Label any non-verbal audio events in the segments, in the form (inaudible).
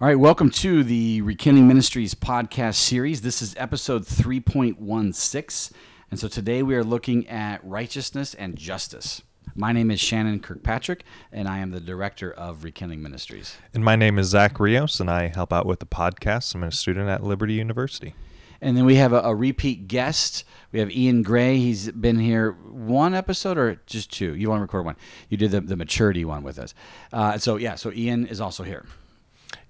All right, welcome to the Rekindling Ministries podcast series. This is episode 3.16. And so today we are looking at righteousness and justice. My name is Shannon Kirkpatrick, and I am the director of Rekindling Ministries. And my name is Zach Rios, and I help out with the podcast. I'm a student at Liberty University. And then we have a, a repeat guest. We have Ian Gray. He's been here one episode or just two. You want to record one? You did the, the maturity one with us. Uh, so yeah, so Ian is also here.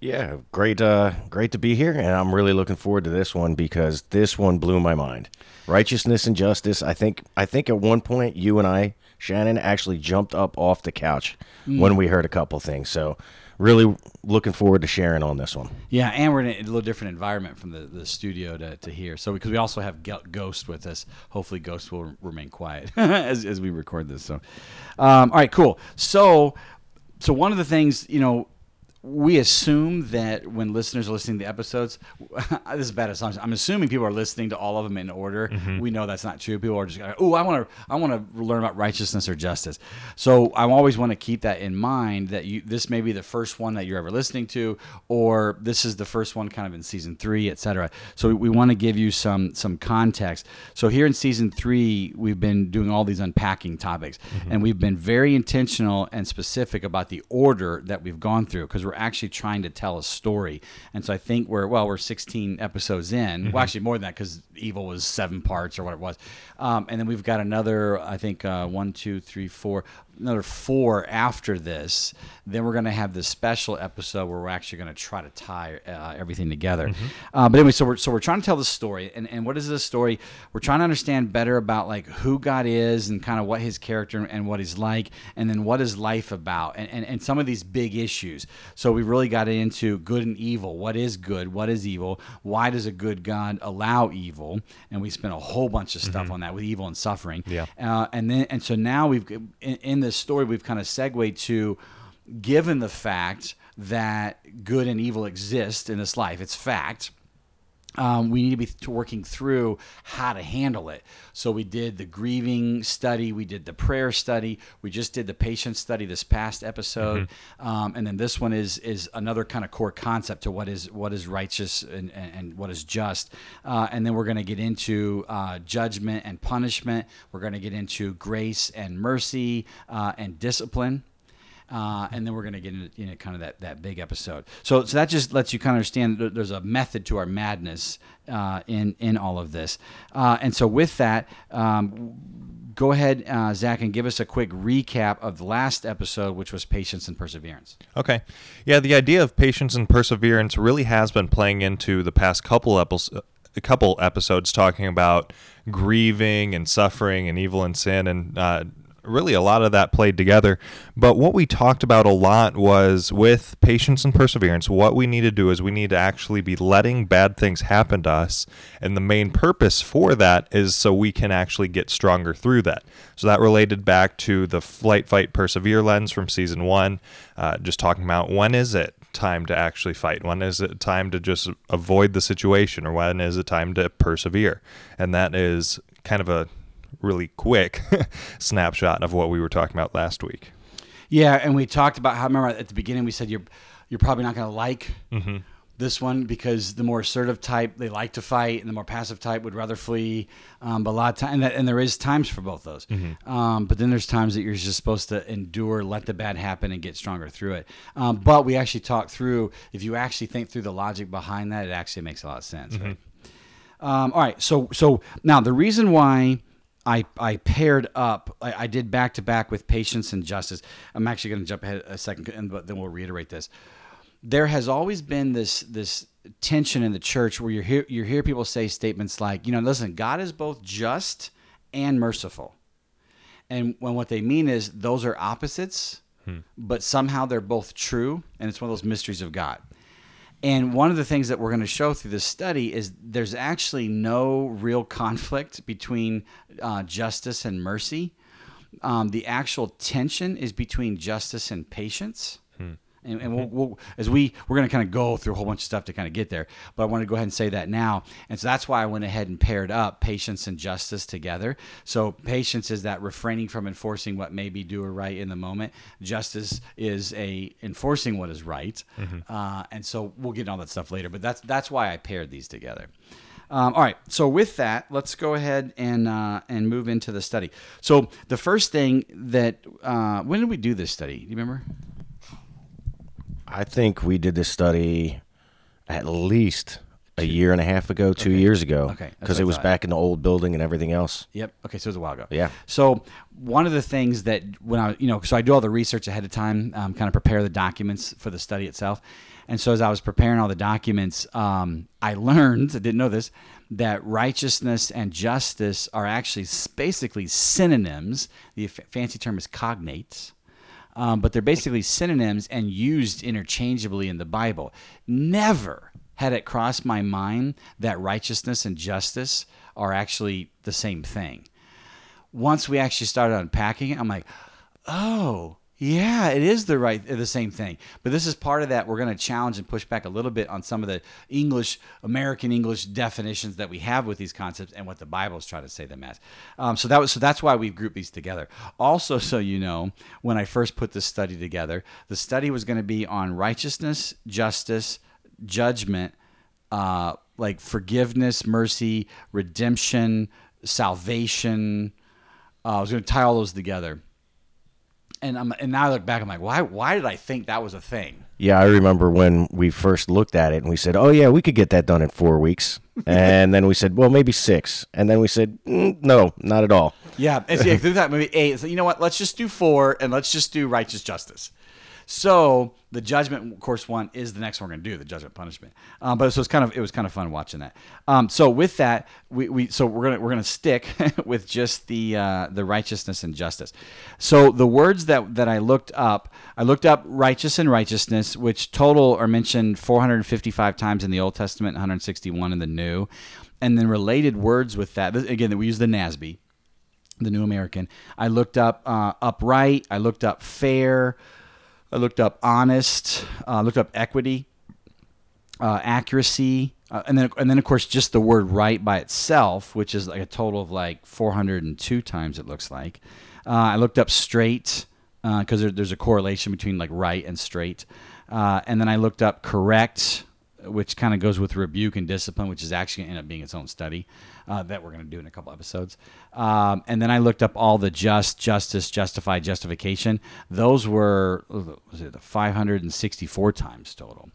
Yeah, great, uh, great to be here, and I'm really looking forward to this one because this one blew my mind. Righteousness and justice. I think, I think at one point you and I, Shannon, actually jumped up off the couch Mm. when we heard a couple things. So, really looking forward to sharing on this one. Yeah, and we're in a little different environment from the, the studio to, to here. So because we also have Ghost with us, hopefully Ghost will remain quiet (laughs) as, as we record this. So, um, all right, cool. So, so one of the things you know. We assume that when listeners are listening to the episodes, (laughs) this is a bad assumption. I'm assuming people are listening to all of them in order. Mm-hmm. We know that's not true. People are just like, "Oh, I want to, I want to learn about righteousness or justice." So I always want to keep that in mind that you this may be the first one that you're ever listening to, or this is the first one kind of in season three, etc. So we, we want to give you some some context. So here in season three, we've been doing all these unpacking topics, mm-hmm. and we've been very intentional and specific about the order that we've gone through because we're actually trying to tell a story. And so I think we're well, we're 16 episodes in. Well, actually more than that because Evil was seven parts or what it was, um, and then we've got another. I think uh, one, two, three, four. Another four after this. Then we're going to have this special episode where we're actually going to try to tie uh, everything together. Uh, but anyway, so we're so we're trying to tell the story, and and what is this story? We're trying to understand better about like who God is and kind of what His character and what He's like, and then what is life about, and and, and some of these big issues. So we really got into good and evil. What is good? What is evil? Why does a good God allow evil? And we spent a whole bunch of stuff on that with evil and suffering. Yeah. Uh, and then and so now we've in, in this story we've kind of segued to given the fact that good and evil exist in this life it's fact um, we need to be th- working through how to handle it. So we did the grieving study, we did the prayer study, we just did the patience study this past episode, um, and then this one is is another kind of core concept to what is what is righteous and, and, and what is just. Uh, and then we're going to get into uh, judgment and punishment. We're going to get into grace and mercy uh, and discipline. Uh, and then we're going to get into kind of that, that big episode. So, so that just lets you kind of understand there's a method to our madness uh, in in all of this. Uh, and so, with that, um, go ahead, uh, Zach, and give us a quick recap of the last episode, which was patience and perseverance. Okay. Yeah, the idea of patience and perseverance really has been playing into the past couple episodes. A couple episodes talking about grieving and suffering and evil and sin, and uh, really a lot of that played together. But what we talked about a lot was with patience and perseverance, what we need to do is we need to actually be letting bad things happen to us. And the main purpose for that is so we can actually get stronger through that. So that related back to the flight, fight, persevere lens from season one, uh, just talking about when is it time to actually fight? When is it time to just avoid the situation? Or when is it time to persevere? And that is kind of a really quick (laughs) snapshot of what we were talking about last week. Yeah, and we talked about how remember at the beginning we said you're you're probably not going to like Mm-hmm. this one because the more assertive type they like to fight, and the more passive type would rather flee. Um, but a lot of time, and, that, and there is times for both those. Mm-hmm. Um, but then there's times that you're just supposed to endure, let the bad happen, and get stronger through it. Um, but we actually talked through if you actually think through the logic behind that, it actually makes a lot of sense. Right? Um, all right, so so now the reason why I I paired up, I, I did back to back with patience and justice. I'm actually going to jump ahead a second, and but then we'll reiterate this. There has always been this this tension in the church where you hear you hear people say statements like, you know, listen, God is both just and merciful, and when what they mean is those are opposites, hmm. but somehow they're both true, and it's one of those mysteries of God. And one of the things that we're going to show through this study is there's actually no real conflict between uh, justice and mercy. Um, the actual tension is between justice and patience. And, and we'll, we'll, as we we're going to kind of go through a whole bunch of stuff to kind of get there, but I want to go ahead and say that now, and so that's why I went ahead and paired up patience and justice together. So patience is that refraining from enforcing what may be due or right in the moment. Justice is a enforcing what is right, uh, and so we'll get into all that stuff later. But that's that's why I paired these together. Um, all right. So with that, let's go ahead and uh, and move into the study. So the first thing that uh, when did we do this study? Do you remember? I think we did this study at least a year and a half ago, two years ago. Okay, Because it was back in the old building and everything else. Yep. Okay, so it was a while ago. Yeah. So one of the things that when I, you know, so I do all the research ahead of time, um, kind of prepare the documents for the study itself, and so as I was preparing all the documents, um, I learned, I didn't know this, that righteousness and justice are actually basically synonyms. The f- fancy term is cognates. Um, but they're basically synonyms and used interchangeably in the Bible. Never had it crossed my mind that righteousness and justice are actually the same thing. Once we actually started unpacking it, I'm like, oh, yeah, it is the right, the same thing. But this is part of that. We're going to challenge and push back a little bit on some of the English, American English definitions that we have with these concepts and what the Bible is trying to say them as. Um, so that was so that's why we've grouped these together. Also, so you know, when I first put this study together, the study was going to be on righteousness, justice, judgment, uh, like forgiveness, mercy, redemption, salvation. Uh, I was going to tie all those together. And I'm, and now I look back, I'm like, why why did I think that was a thing? Yeah, I remember when we first looked at it and we said, "Oh yeah, we could get that done in four weeks," (laughs) and then we said, "Well, maybe six. and then we said, mm, "No, not at all." Yeah, it's, yeah, through that maybe eight. So you know what? Let's just do four, and let's just do righteous justice. So the judgment, course, one is the next one we're going to do, the judgment punishment. Um, but so it's kind of it was kind of fun watching that. Um, so with that, we, we so we're gonna we're gonna stick (laughs) with just the uh, the righteousness and justice. So the words that that I looked up, I looked up righteous and righteousness, which total are mentioned 455 times in the Old Testament, 161 in the New, and then related words with that. Again, we use the NASB the New American. I looked up uh, upright. I looked up fair. I looked up honest. Uh, looked up equity, uh, accuracy, uh, and then and then of course just the word right by itself, which is like a total of like 402 times. It looks like. Uh, I looked up straight because there, there's a correlation between like right and straight, uh, and then I looked up correct which kind of goes with rebuke and discipline, which is actually end up being its own study uh, that we're going to do in a couple episodes. Um, and then I looked up all the just, justice, justified, justification. Those were was it 564 times total.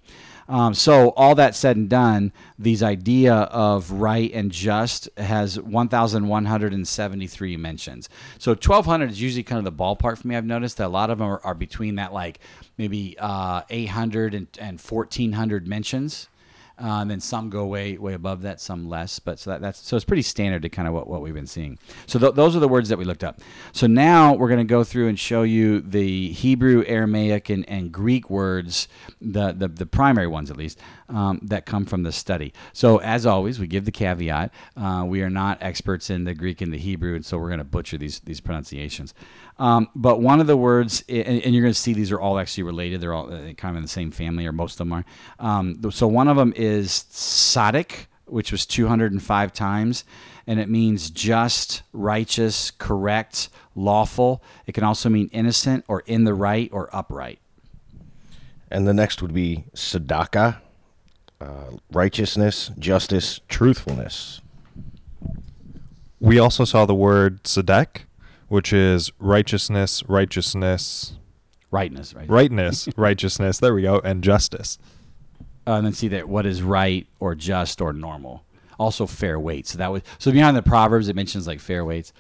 Um, so all that said and done, these idea of right and just has 1,173 mentions. So 1,200 is usually kind of the ballpark for me. I've noticed that a lot of them are, are between that like maybe uh, 800 and, and 1,400 mentions. And then some go way way above that, some less. But so that, that's so it's pretty standard to kind of what, what we've been seeing. So th- those are the words that we looked up. So now we're going to go through and show you the Hebrew, Aramaic, and, and Greek words, the, the the primary ones at least, um, that come from the study. So as always, we give the caveat: uh, we are not experts in the Greek and the Hebrew, and so we're going to butcher these these pronunciations. Um, but one of the words, and, and you're going to see these are all actually related. They're all uh, kind of in the same family, or most of them are. Um, so one of them is Sadik, which was 205 times, and it means just, righteous, correct, lawful. It can also mean innocent or in the right or upright. And the next would be Sadaka, uh, righteousness, justice, truthfulness. We also saw the word tzedek, which is righteousness, righteousness, Rightness, right? rightness, (laughs) righteousness. There we go, and justice. uh, and then see that what is right or just or normal. Also fair weight. So that was so beyond the proverbs it mentions like fair weights,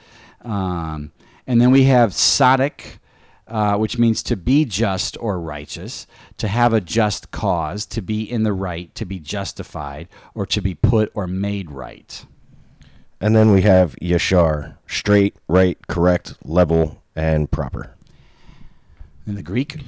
um, and then we have sadik, uh, which means to be just or righteous, to have a just cause, to be in the right, to be justified, or to be put or made right. And then we have Yashar, straight, right, correct, level, and proper. In the Greek,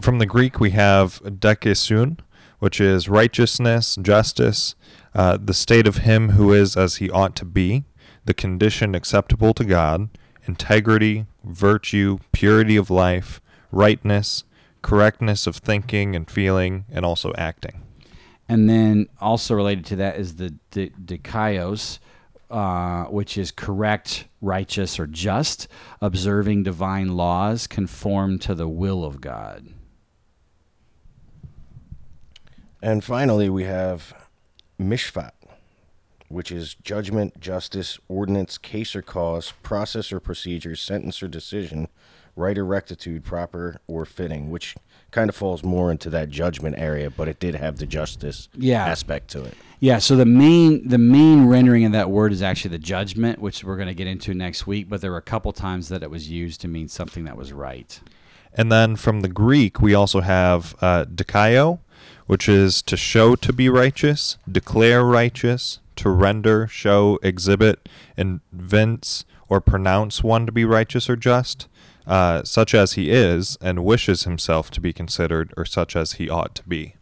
From the Greek, we have dekesun, which is righteousness, justice, uh, the state of him who is as he ought to be, the condition acceptable to God, integrity, virtue, purity of life, rightness, correctness of thinking and feeling, and also acting. And then also related to that is the di- dikaios, uh, which is correct, righteous, or just, observing divine laws, conform to the will of God. And finally, we have mishpat, which is judgment, justice, ordinance, case or cause, process or procedure, sentence or decision, right or rectitude, proper or fitting, which kind of falls more into that judgment area, but it did have the justice Yeah. aspect to it. Yeah, so the main the main rendering of that word is actually the judgment, which we're going to get into next week. But there were a couple times that it was used to mean something that was right. And then from the Greek, we also have uh, dikaio, which is to show to be righteous, declare righteous, to render, show, exhibit, evince, or pronounce one to be righteous or just, uh, such as he is, and wishes himself to be considered, or such as he ought to be.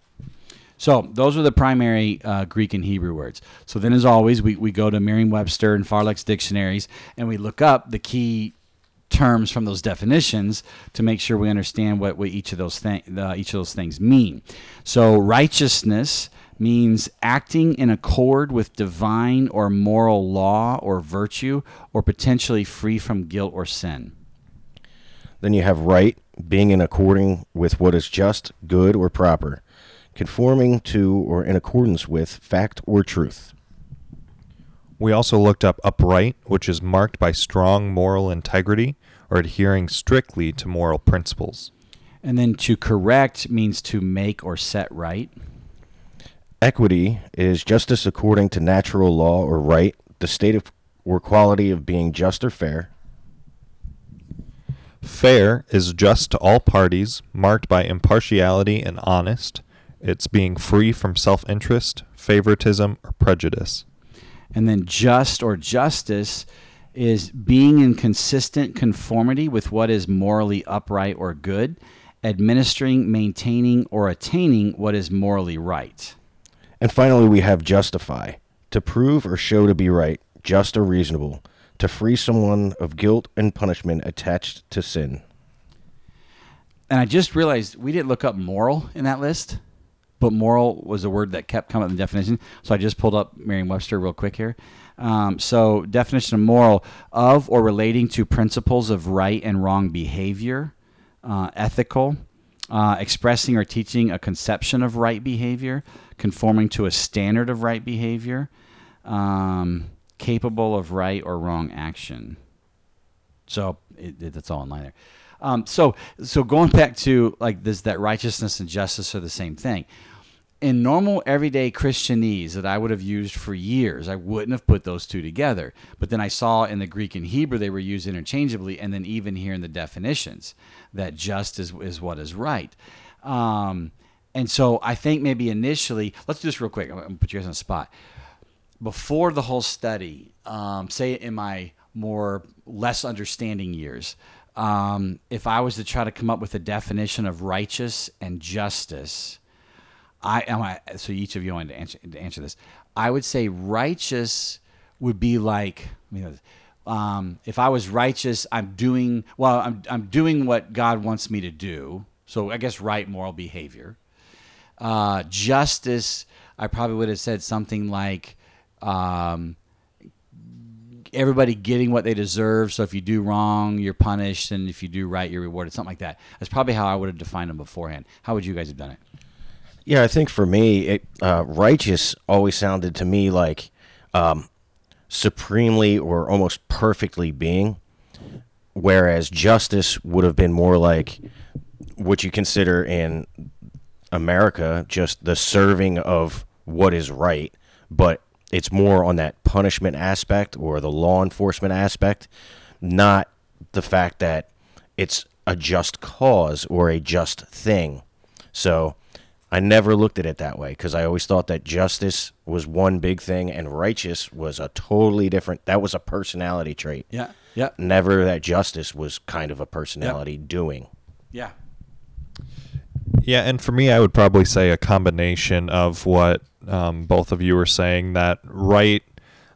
So those are the primary uh, Greek and Hebrew words. So then, as always, we, we go to Merriam-Webster and Farlex dictionaries and we look up the key terms from those definitions to make sure we understand what, what each of those each of those things mean. So righteousness means acting in accord with divine or moral law or virtue, or potentially free from guilt or sin. Then you have right, being in according with what is just, good, or proper, conforming to or in accordance with fact or truth. We also looked up upright, which is marked by strong moral integrity or adhering strictly to moral principles. And then to correct means to make or set right. Equity is justice according to natural law or right, the state of or quality of being just or fair. Fair is just to all parties, marked by impartiality and honest. It's being free from self interest, favoritism, or prejudice. And then just or justice is being in consistent conformity with what is morally upright or good, administering, maintaining, or attaining what is morally right. And finally, we have justify, to prove or show to be right, just or reasonable, to free someone of guilt and punishment attached to sin. And I just realized we didn't look up moral in that list, but moral was a word that kept coming up in the definition. So I just pulled up Merriam-Webster real quick here. Um, so definition of moral of or relating to principles of right and wrong behavior, uh, ethical, uh, expressing or teaching a conception of right behavior, conforming to a standard of right behavior, um, capable of right or wrong action. So it, it, that's all in line there. Um, so so going back to like this, that righteousness and justice are the same thing. In normal everyday Christianese that I would have used for years, I wouldn't have put those two together. But then I saw in the Greek and Hebrew they were used interchangeably, and then even here in the definitions that just is, is what is right. Um, and so I think maybe initially, let's do this real quick. I'm gonna put you guys on the spot before the whole study, um, say in my more less understanding years, um, if I was to try to come up with a definition of righteous and justice, I am I, so each of you want to answer, to answer this. I would say righteous would be like you know, um, if I was righteous, I'm doing well. I'm I'm doing what God wants me to do. So I guess right moral behavior. Uh, justice, I probably would have said something like um, everybody getting what they deserve. So if you do wrong, you're punished, and if you do right, you're rewarded. Something like that. That's probably how I would have defined them beforehand. How would you guys have done it? Yeah, I think for me, it, uh, righteous always sounded to me like um, supremely or almost perfectly being, whereas justice would have been more like what you consider in America just the serving of what is right, but it's more on that punishment aspect or the law enforcement aspect, not the fact that it's a just cause or a just thing. So I never looked at it that way because I always thought that justice was one big thing and righteous was a totally different. That was a personality trait. Yeah. Yeah. Never that justice was kind of a personality doing. Yeah. Yeah, and for me, I would probably say a combination of what um, both of you were saying that right,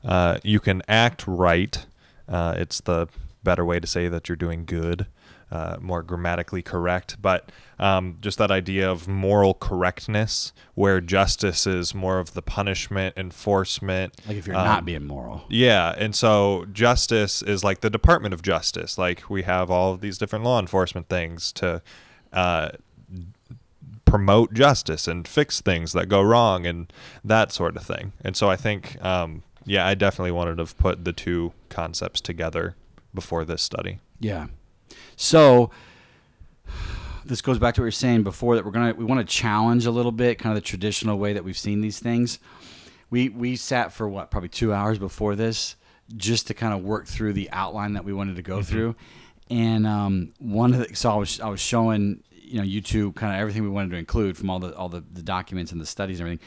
uh, you can act right. Uh, it's the better way to say that you're doing good. uh, more grammatically correct, but um, just that idea of moral correctness, where justice is more of the punishment, enforcement. Like if you're um, not being moral. yeah, and so justice is like the Department of Justice. Like we have all of these different law enforcement things to uh, promote justice and fix things that go wrong and that sort of thing. And so I think, um, yeah, I definitely wanted to put the two concepts together before this study. Yeah. So this goes back to what you were saying before that we're gonna we want to challenge a little bit, kind of the traditional way that we've seen these things. We we sat for what probably two hours before this just to kind of work through the outline that we wanted to go through, and um, one of the so I was I was showing you know you two kind of everything we wanted to include from all the all the, the documents and the studies and everything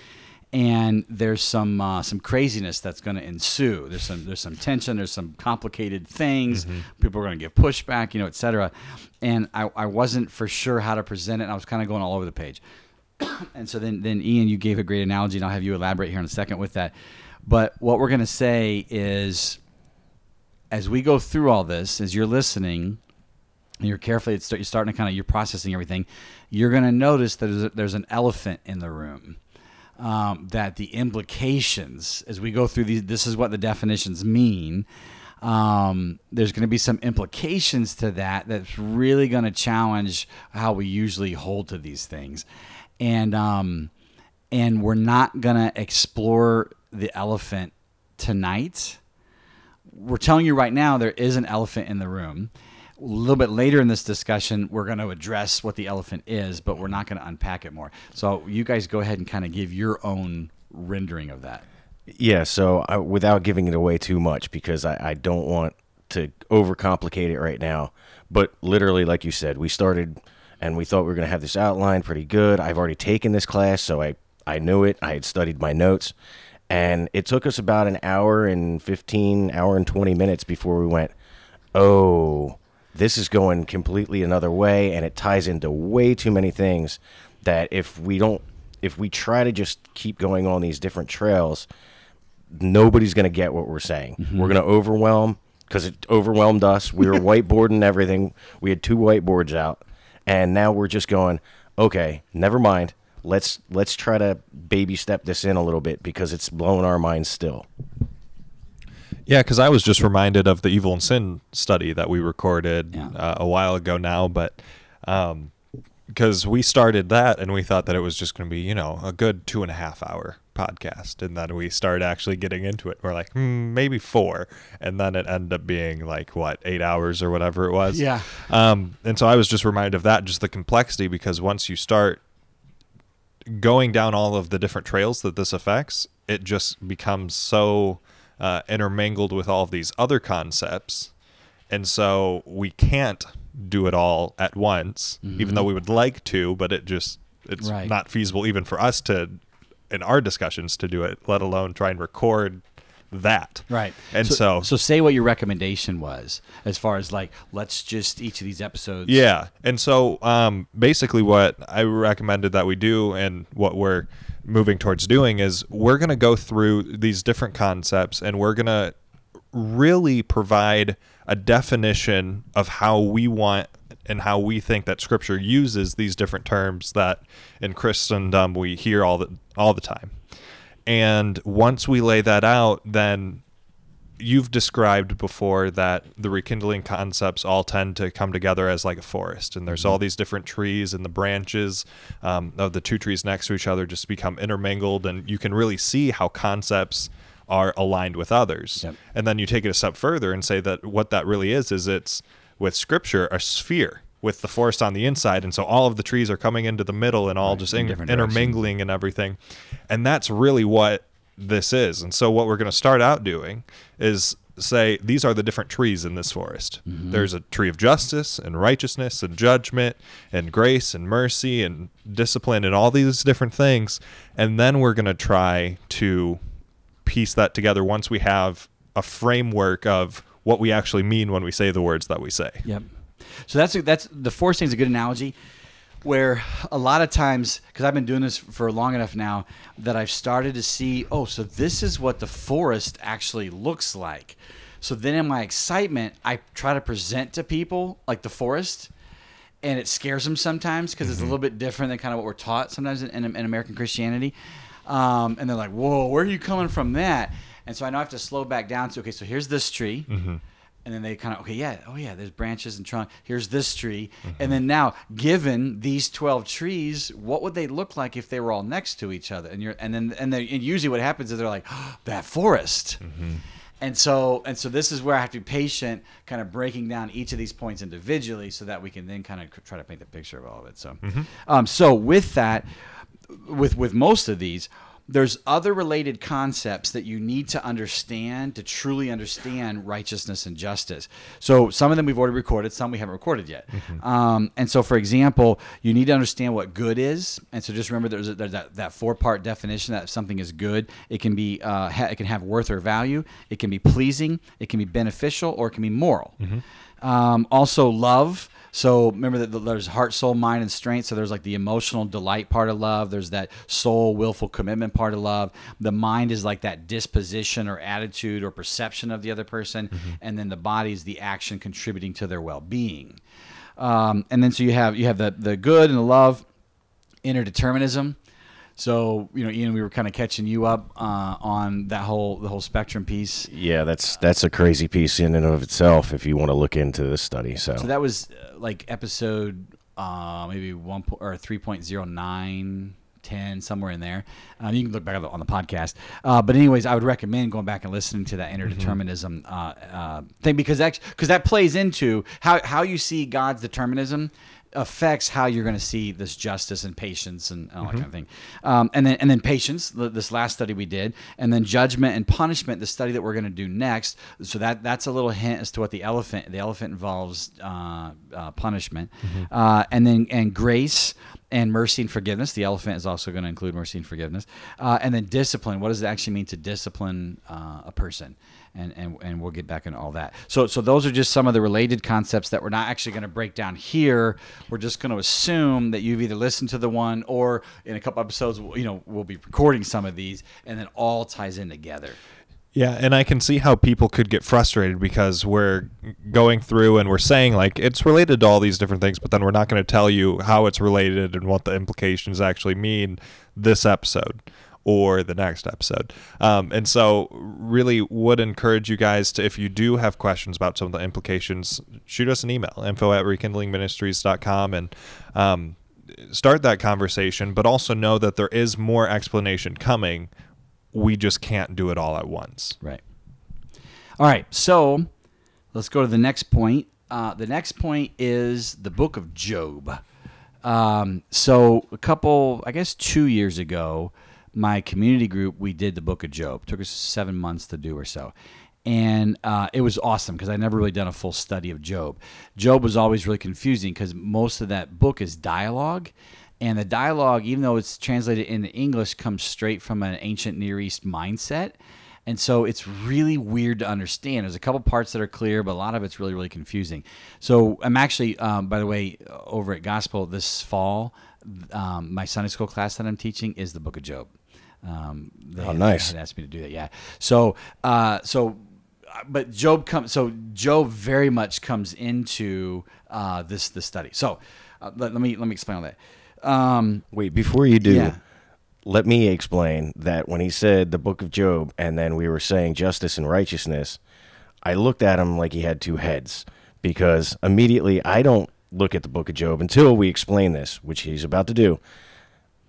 and there's some uh, some craziness that's going to ensue. There's some there's some tension. There's some complicated things. People are going to give pushback, you know, et cetera. And I, I wasn't for sure how to present it. And I was kind of going all over the page. (coughs) and so then then Ian, you gave a great analogy, and I'll have you elaborate here in a second with that. But what we're going to say is, as we go through all this, as you're listening, you're carefully you're starting to kind of you're processing everything you're going to notice that there's, a, there's an elephant in the room um, that the implications as we go through these this is what the definitions mean um, there's going to be some implications to that that's really going to challenge how we usually hold to these things and um, and we're not going to explore the elephant tonight we're telling you right now there is an elephant in the room. A little bit later in this discussion, we're going to address what the elephant is, but we're not going to unpack it more. So you guys go ahead and kind of give your own rendering of that. Yeah, so I, without giving it away too much, because I, I don't want to overcomplicate it right now. But literally, like you said, we started and we thought we were going to have this outline pretty good. I've already taken this class, so I, I knew it. I had studied my notes. And it took us about an hour and 15, hour and 20 minutes before we went, oh, this is going completely another way. And it ties into way too many things that if we don't, if we try to just keep going on these different trails, nobody's going to get what we're saying. Mm-hmm. We're going to overwhelm because it overwhelmed us. We were (laughs) whiteboarding everything. We had two whiteboards out, and now we're just going, okay, never mind. Let's let's try to baby step this in a little bit because it's blowing our minds still. Yeah, because I was just reminded of the evil and sin study that we recorded Yeah. uh, a while ago now, but because we started that and we thought that it was just going to be, you know, a good two and a half hour podcast, and then we started actually getting into it. We're like, hmm, maybe four, and then it ended up being like what eight hours or whatever it was. Yeah. Um, and so I was just reminded of that, just the complexity, because once you start going down all of the different trails that this affects, it just becomes so uh, intermingled with all of these other concepts. And so we can't do it all at once, even though we would like to, but it just, it's Right. not feasible even for us to, in our discussions, to do it, let alone try and record that. Right. And so, so say what your recommendation was as far as like, let's just each of these episodes. Yeah. And so um, basically, what I recommended that we do and what we're moving towards doing is we're going to go through these different concepts and we're going to really provide a definition of how we want and how we think that scripture uses these different terms that in Christendom we hear all the all the time. And once we lay that out, then you've described before that the rekindling concepts all tend to come together as like a forest and there's all these different trees and the branches um, of the two trees next to each other just become intermingled and you can really see how concepts are aligned with others. Yep. and then you take it a step further and say that what that really is is it's with scripture a sphere with the forest on the inside and so all of the trees are coming into the middle and all just in in- intermingling and everything. And that's really what this is. And so what we're going to start out doing is say these are the different trees in this forest mm-hmm. there's a tree of justice and righteousness and judgment and grace and mercy and discipline and all these different things and then we're going to try to piece that together once we have a framework of what we actually mean when we say the words that we say Yep. So that's that's the forest thing is a good analogy. Where a lot of times, because I've been doing this for long enough now, that I've started to see, oh, so this is what the forest actually looks like. So then, in my excitement, I try to present to people like the forest, and it scares them sometimes because it's a little bit different than kind of what we're taught sometimes in, in, in American Christianity. Um, and they're like, "Whoa, where are you coming from that?" And so I know I have to slow back down to okay, so here's this tree. And then they kind of okay, yeah, oh yeah, there's branches and trunk. Here's this tree, and mm-hmm. then now, given these twelve trees, what would they look like if they were all next to each other? And you're, and then, and then, and usually what happens is they're like, oh, (gasps) that forest. Mm-hmm. And so, and so, this is where I have to be patient, kind of breaking down each of these points individually, so that we can then kind of try to paint the picture of all of it. So, mm-hmm. um, so with that, with with most of these there's other related concepts that you need to understand to truly understand righteousness and justice. So some of them we've already recorded, some we haven't recorded yet. Um, and so, for example, you need to understand what good is. And so just remember there's, a, there's that, that four part definition that if something is good, it can be uh, ha- it can have worth or value, it can be pleasing, it can be beneficial, or it can be moral. Um, also, love. So remember that there's heart, soul, mind, and strength. So there's like the emotional delight part of love. There's that soul, willful commitment part of love. The mind is like that disposition or attitude or perception of the other person, and then the body is the action contributing to their well-being. Um, and then so you have you have the the good and the love, inner determinism. So you know, Ian, we were kind of catching you up uh, on that whole the whole spectrum piece. Yeah, that's that's a crazy piece in and of itself. If you want to look into this study, so, So that was uh, like episode uh, maybe one po- or three point zero nine. 10 somewhere in there um, you can look back on the, on the podcast uh, but anyways i would recommend going back and listening to that interdeterminism uh, uh, thing because that because that plays into how, how you see god's determinism affects how you're going to see this justice and patience and all that kind of thing um, and then and then patience th- this last study we did and then judgment and punishment the study that we're going to do next so that that's a little hint as to what the elephant the elephant involves uh, uh, punishment uh, and then and grace and mercy and forgiveness. The elephant is also going to include mercy and forgiveness. Uh, and then discipline. What does it actually mean to discipline uh, a person? And, and, and we'll get back into all that. So, so those are just some of the related concepts that we're not actually going to break down here. We're just going to assume that you've either listened to the one or in a couple episodes, you know, we'll be recording some of these and then all ties in together. Yeah, and I can see how people could get frustrated because we're going through and we're saying like it's related to all these different things, but then we're not going to tell you how it's related and what the implications actually mean this episode or the next episode. Um, and so, really would encourage you guys to, if you do have questions about some of the implications, shoot us an email info at rekindlingministries.com and um, start that conversation, but also know that there is more explanation coming. We just can't do it all at once. Right. All right. So let's go to the next point. Uh, the next point is the book of Job. Um, so a couple, I guess, two years ago, my community group we did the book of Job. took us seven months to do or so. And uh, it was awesome because I never really done a full study of Job. Job was always really confusing because most of that book is dialogue, and the dialogue, even though it's translated into English, comes straight from an ancient Near East mindset. And so it's really weird to understand. There's a couple parts that are clear, but a lot of it's really, really confusing. So I'm actually, um, by the way, over at Gospel this fall, um, my Sunday school class that I'm teaching is the Book of Job. Um, they Oh, nice. had asked me to do that. Yeah. So, uh, so, uh, but Job comes. So Job very much comes into uh, this this study. So uh, let, let me let me explain all that. Um, wait before you do. Yeah. Let me explain that when he said the book of Job, and then we were saying justice and righteousness, I looked at him like he had two heads because immediately I don't look at the book of Job until we explain this, which he's about to do.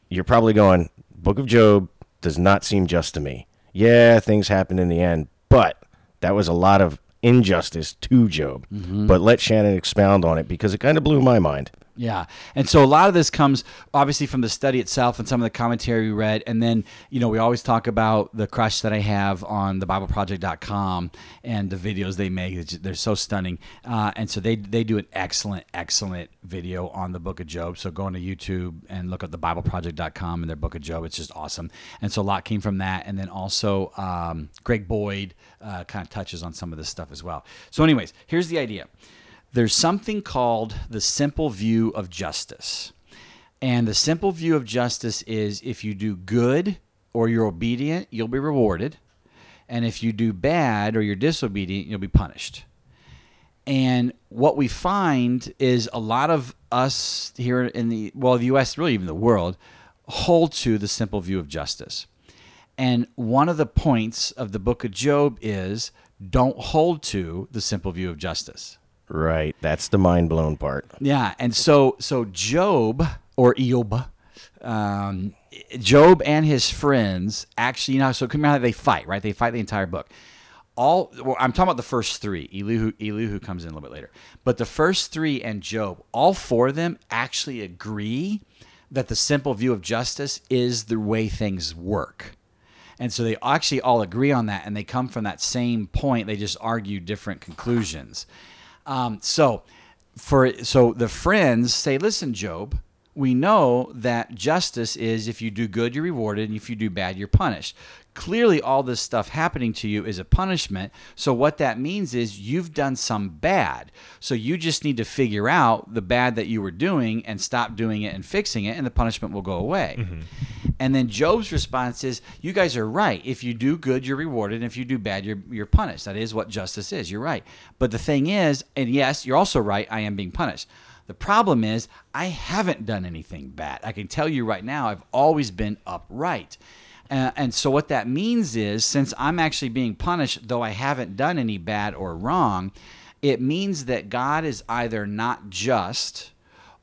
You're probably going, Book of Job does not seem just to me. Yeah, things happen in the end, but that was a lot of injustice to Job. Mm-hmm. But let Shannon expound on it because it kind of blew my mind. Yeah. And so a lot of this comes obviously from the study itself and some of the commentary we read. And then, you know, we always talk about the crush that I have on the BibleProject.com and the videos they make. They're so stunning. Uh, and so they, they do an excellent, excellent video on the book of Job. So go into YouTube and look at the BibleProject.com and their book of Job. It's just awesome. And so a lot came from that. And then also um, Greg Boyd uh, kind of touches on some of this stuff as well. So, anyways, here's the idea there's something called the simple view of justice. And the simple view of justice is if you do good or you're obedient, you'll be rewarded. And if you do bad or you're disobedient, you'll be punished. And what we find is a lot of us here in the well, the U.S., really even the world, hold to the simple view of justice. And one of the points of the book of Job is don't hold to the simple view of justice. Right. That's the mind blown part. Yeah, and so so Job or Eob, um, Job and his friends actually, you know, so come out they fight, right? They fight the entire book. All well, I'm talking about the first three. Elihu, Elihu comes in a little bit later, but the first three and Job, all four of them actually agree that the simple view of justice is the way things work. And so they actually all agree on that, and they come from that same point. They just argue different conclusions. Um, so, for so the friends say, "Listen, Job, we know that justice is if you do good, you're rewarded, and if you do bad, you're punished. Clearly, all this stuff happening to you is a punishment. So, what that means is you've done some bad. So, you just need to figure out the bad that you were doing and stop doing it and fixing it, and the punishment will go away. Mm-hmm. And then Job's response is, You guys are right. If you do good, you're rewarded. And if you do bad, you're, you're punished. That is what justice is. You're right. But the thing is, and yes, you're also right, I am being punished. The problem is, I haven't done anything bad. I can tell you right now, I've always been upright. Uh, and so, what that means is, since I'm actually being punished, though I haven't done any bad or wrong, it means that God is either not just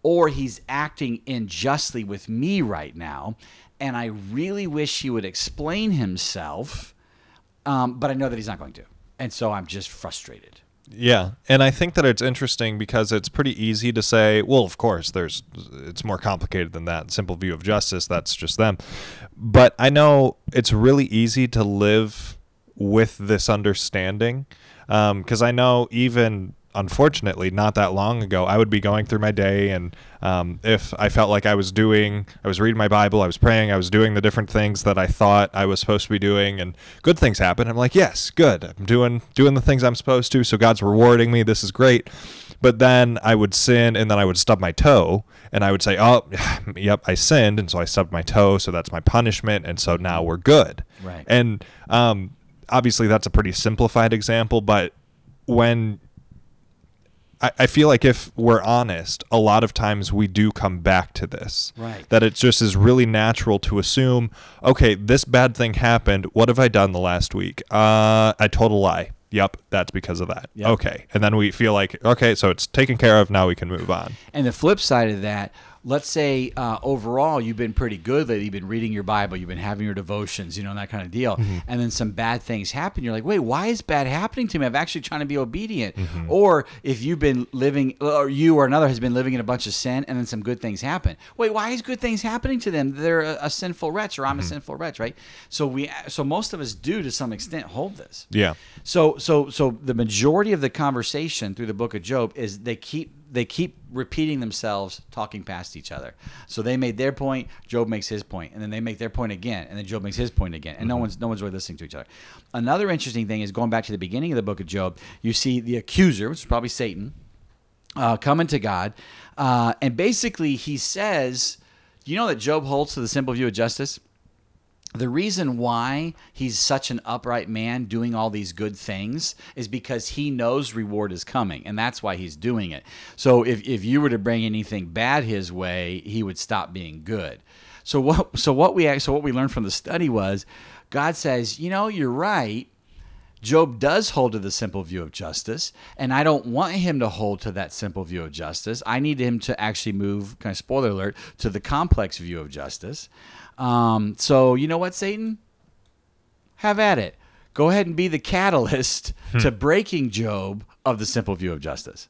or he's acting unjustly with me right now. And I really wish he would explain himself, um, but I know that he's not going to. And so I'm just frustrated. Yeah, and I think that it's interesting because it's pretty easy to say, well, of course, there's it's more complicated than that. Simple view of justice, that's just them. But I know it's really easy to live with this understanding because I know even unfortunately not that long ago i would be going through my day and um, if i felt like i was doing i was reading my bible i was praying i was doing the different things that i thought i was supposed to be doing and good things happen. I'm like yes good. I'm doing doing the things i'm supposed to so god's rewarding me. This is great but then i would sin and then i would stub my toe and i would say oh (sighs) yep i sinned and so i stubbed my toe so that's my punishment and so now we're good Right. and um, obviously that's a pretty simplified example but when I, I feel like if we're honest, a lot of times we do come back to this. Right. That it just is really natural to assume, okay, this bad thing happened. What have I done the last week? Uh, I told a lie. Yep, that's because of that. Yep. Okay. And then we feel like, okay, so it's taken care of. Now we can move on. And the flip side of that, let's say uh, overall you've been pretty good lately. You've been reading your Bible, you've been having your devotions, you know, that kind of deal. Mm-hmm. And then some bad things happen. You're like, wait, why is bad happening to me? I'm actually trying to be obedient. Mm-hmm. Or if you've been living, or you or another has been living in a bunch of sin, and then some good things happen. Wait, why is good things happening to them? They're a, a sinful wretch, or I'm a mm-hmm. sinful wretch, right? So we, so most of us do to some extent hold this. Yeah. So so so the majority of the conversation through the book of Job is they keep they keep repeating themselves talking past each other. So they made their point, Job makes his point, and then they make their point again, and then Job makes his point again. And no one's no one's really listening to each other. Another interesting thing is going back to the beginning of the book of Job, you see the accuser, which is probably Satan, uh, coming to God, uh, and basically he says, you know that Job holds to the simple view of justice? The reason why he's such an upright man doing all these good things is because he knows reward is coming and that's why he's doing it so if, if you were to bring anything bad his way he would stop being good so what so what we so what we learned from the study was god says you know you're right Job does hold to the simple view of justice, and I don't want him to hold to that simple view of justice. I need him to actually move, kind of spoiler alert, to the complex view of justice. Um, so, you know what, Satan? Have at it. Go ahead and be the catalyst to breaking Job of the simple view of justice.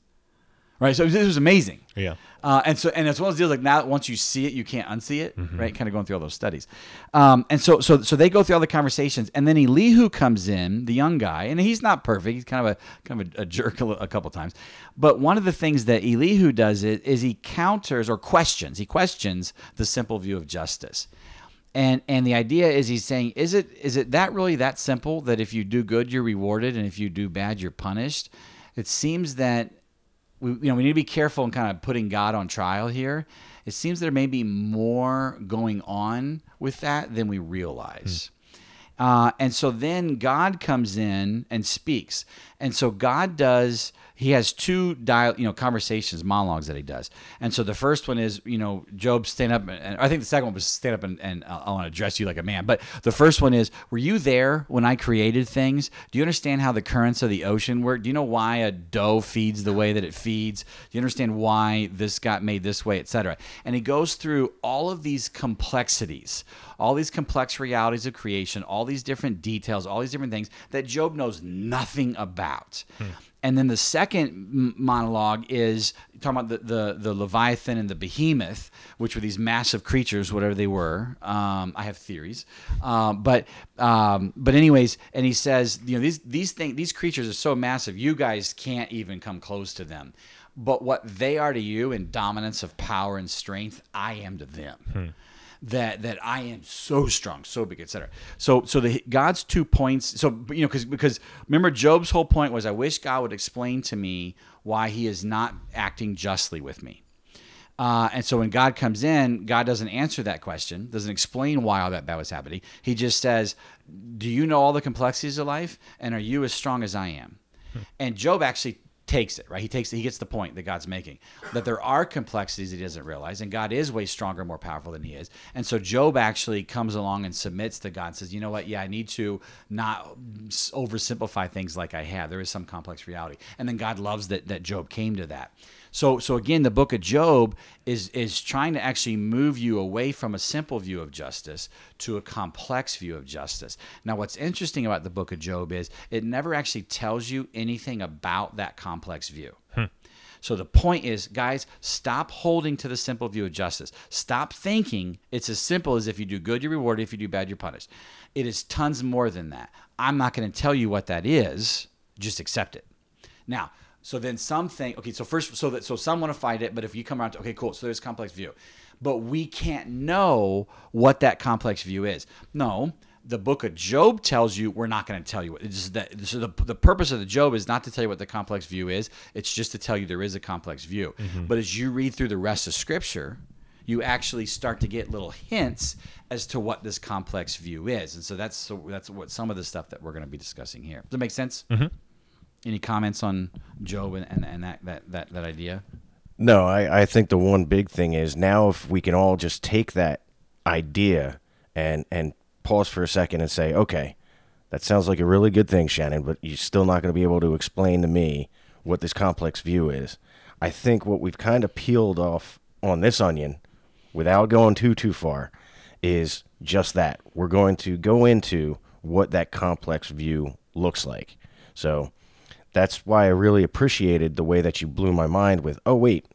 Right? So this was amazing. Yeah. Uh, and so, and as well as deals like now, once you see it, you can't unsee it, right? Kind of going through all those studies, um, and so, so, so they go through all the conversations, and then Elihu comes in, the young guy, and he's not perfect. He's kind of a kind of a, a jerk a, a couple times, but one of the things that Elihu does is, is he counters or questions. He questions the simple view of justice, and and the idea is he's saying, is it is it that really that simple that if you do good you're rewarded, and if you do bad you're punished? It seems that we you know we need to be careful in kind of putting God on trial here. It seems there may be more going on with that than we realize. Uh, and so then God comes in and speaks. And so God does he has two dial, you know, conversations, monologues that he does. And so the first one is, you know, Job stand up, and I think the second one was stand up and, and I want to address you like a man. But the first one is, were you there when I created things? Do you understand how the currents of the ocean work? Do you know why a doe feeds the way that it feeds? Do you understand why this got made this way, etc.? And he goes through all of these complexities, all these complex realities of creation, all these different details, all these different things that Job knows nothing about. Hmm. And then the second monologue is talking about the, the, the, Leviathan and the Behemoth, which were these massive creatures, whatever they were. Um, I have theories, um, but um, but anyways, and he says, you know, these these things, these creatures are so massive, you guys can't even come close to them. But what they are to you in dominance of power and strength, I am to them. Hmm that that I am so strong, so big, etc. So so the God's two points. So you know because because remember Job's whole point was I wish God would explain to me why He is not acting justly with me. Uh, and so when God comes in, God doesn't answer that question, doesn't explain why all that bad was happening. He just says, "Do you know all the complexities of life, and are you as strong as I am?" Hmm. And Job actually takes it right? He takes it, he gets the point that god's making that there are complexities he doesn't realize and god is way stronger more powerful than he is. And so job actually comes along and submits to god and says you know what? Yeah i need to not oversimplify things like i have. There is some complex reality. And then god loves that that job came to that so so again, the book of Job is is trying to actually move you away from a simple view of justice to a complex view of justice. Now, what's interesting about the book of Job is it never actually tells you anything about that complex view. Hmm. So the point is, guys, stop holding to the simple view of justice. Stop thinking it's as simple as if you do good, you're rewarded. If you do bad, you're punished. It is tons more than that. I'm not going to tell you what that is. Just accept it. Now, so then some think, okay, so first, so that so some want to fight it, but if you come around to, okay, cool, so there's complex view, but we can't know what that complex view is. No, the book of Job tells you we're not going to tell you what. It's that, so the, the purpose of the Job is not to tell you what the complex view is. It's just to tell you there is a complex view. Mm-hmm. But as you read through the rest of Scripture, you actually start to get little hints as to what this complex view is. And so that's so that's what some of the stuff that we're going to be discussing here. Does that make sense? Mm-hmm. Any comments on Job and, and, and that, that, that, that idea? No, I, I think the one big thing is now if we can all just take that idea and and pause for a second and say, okay, that sounds like a really good thing, Shannon, but you're still not going to be able to explain to me what this complex view is. I think what we've kind of peeled off on this onion, without going too too far, is just that. We're going to go into what that complex view looks like. So that's why I really appreciated the way that you blew my mind with, oh, wait,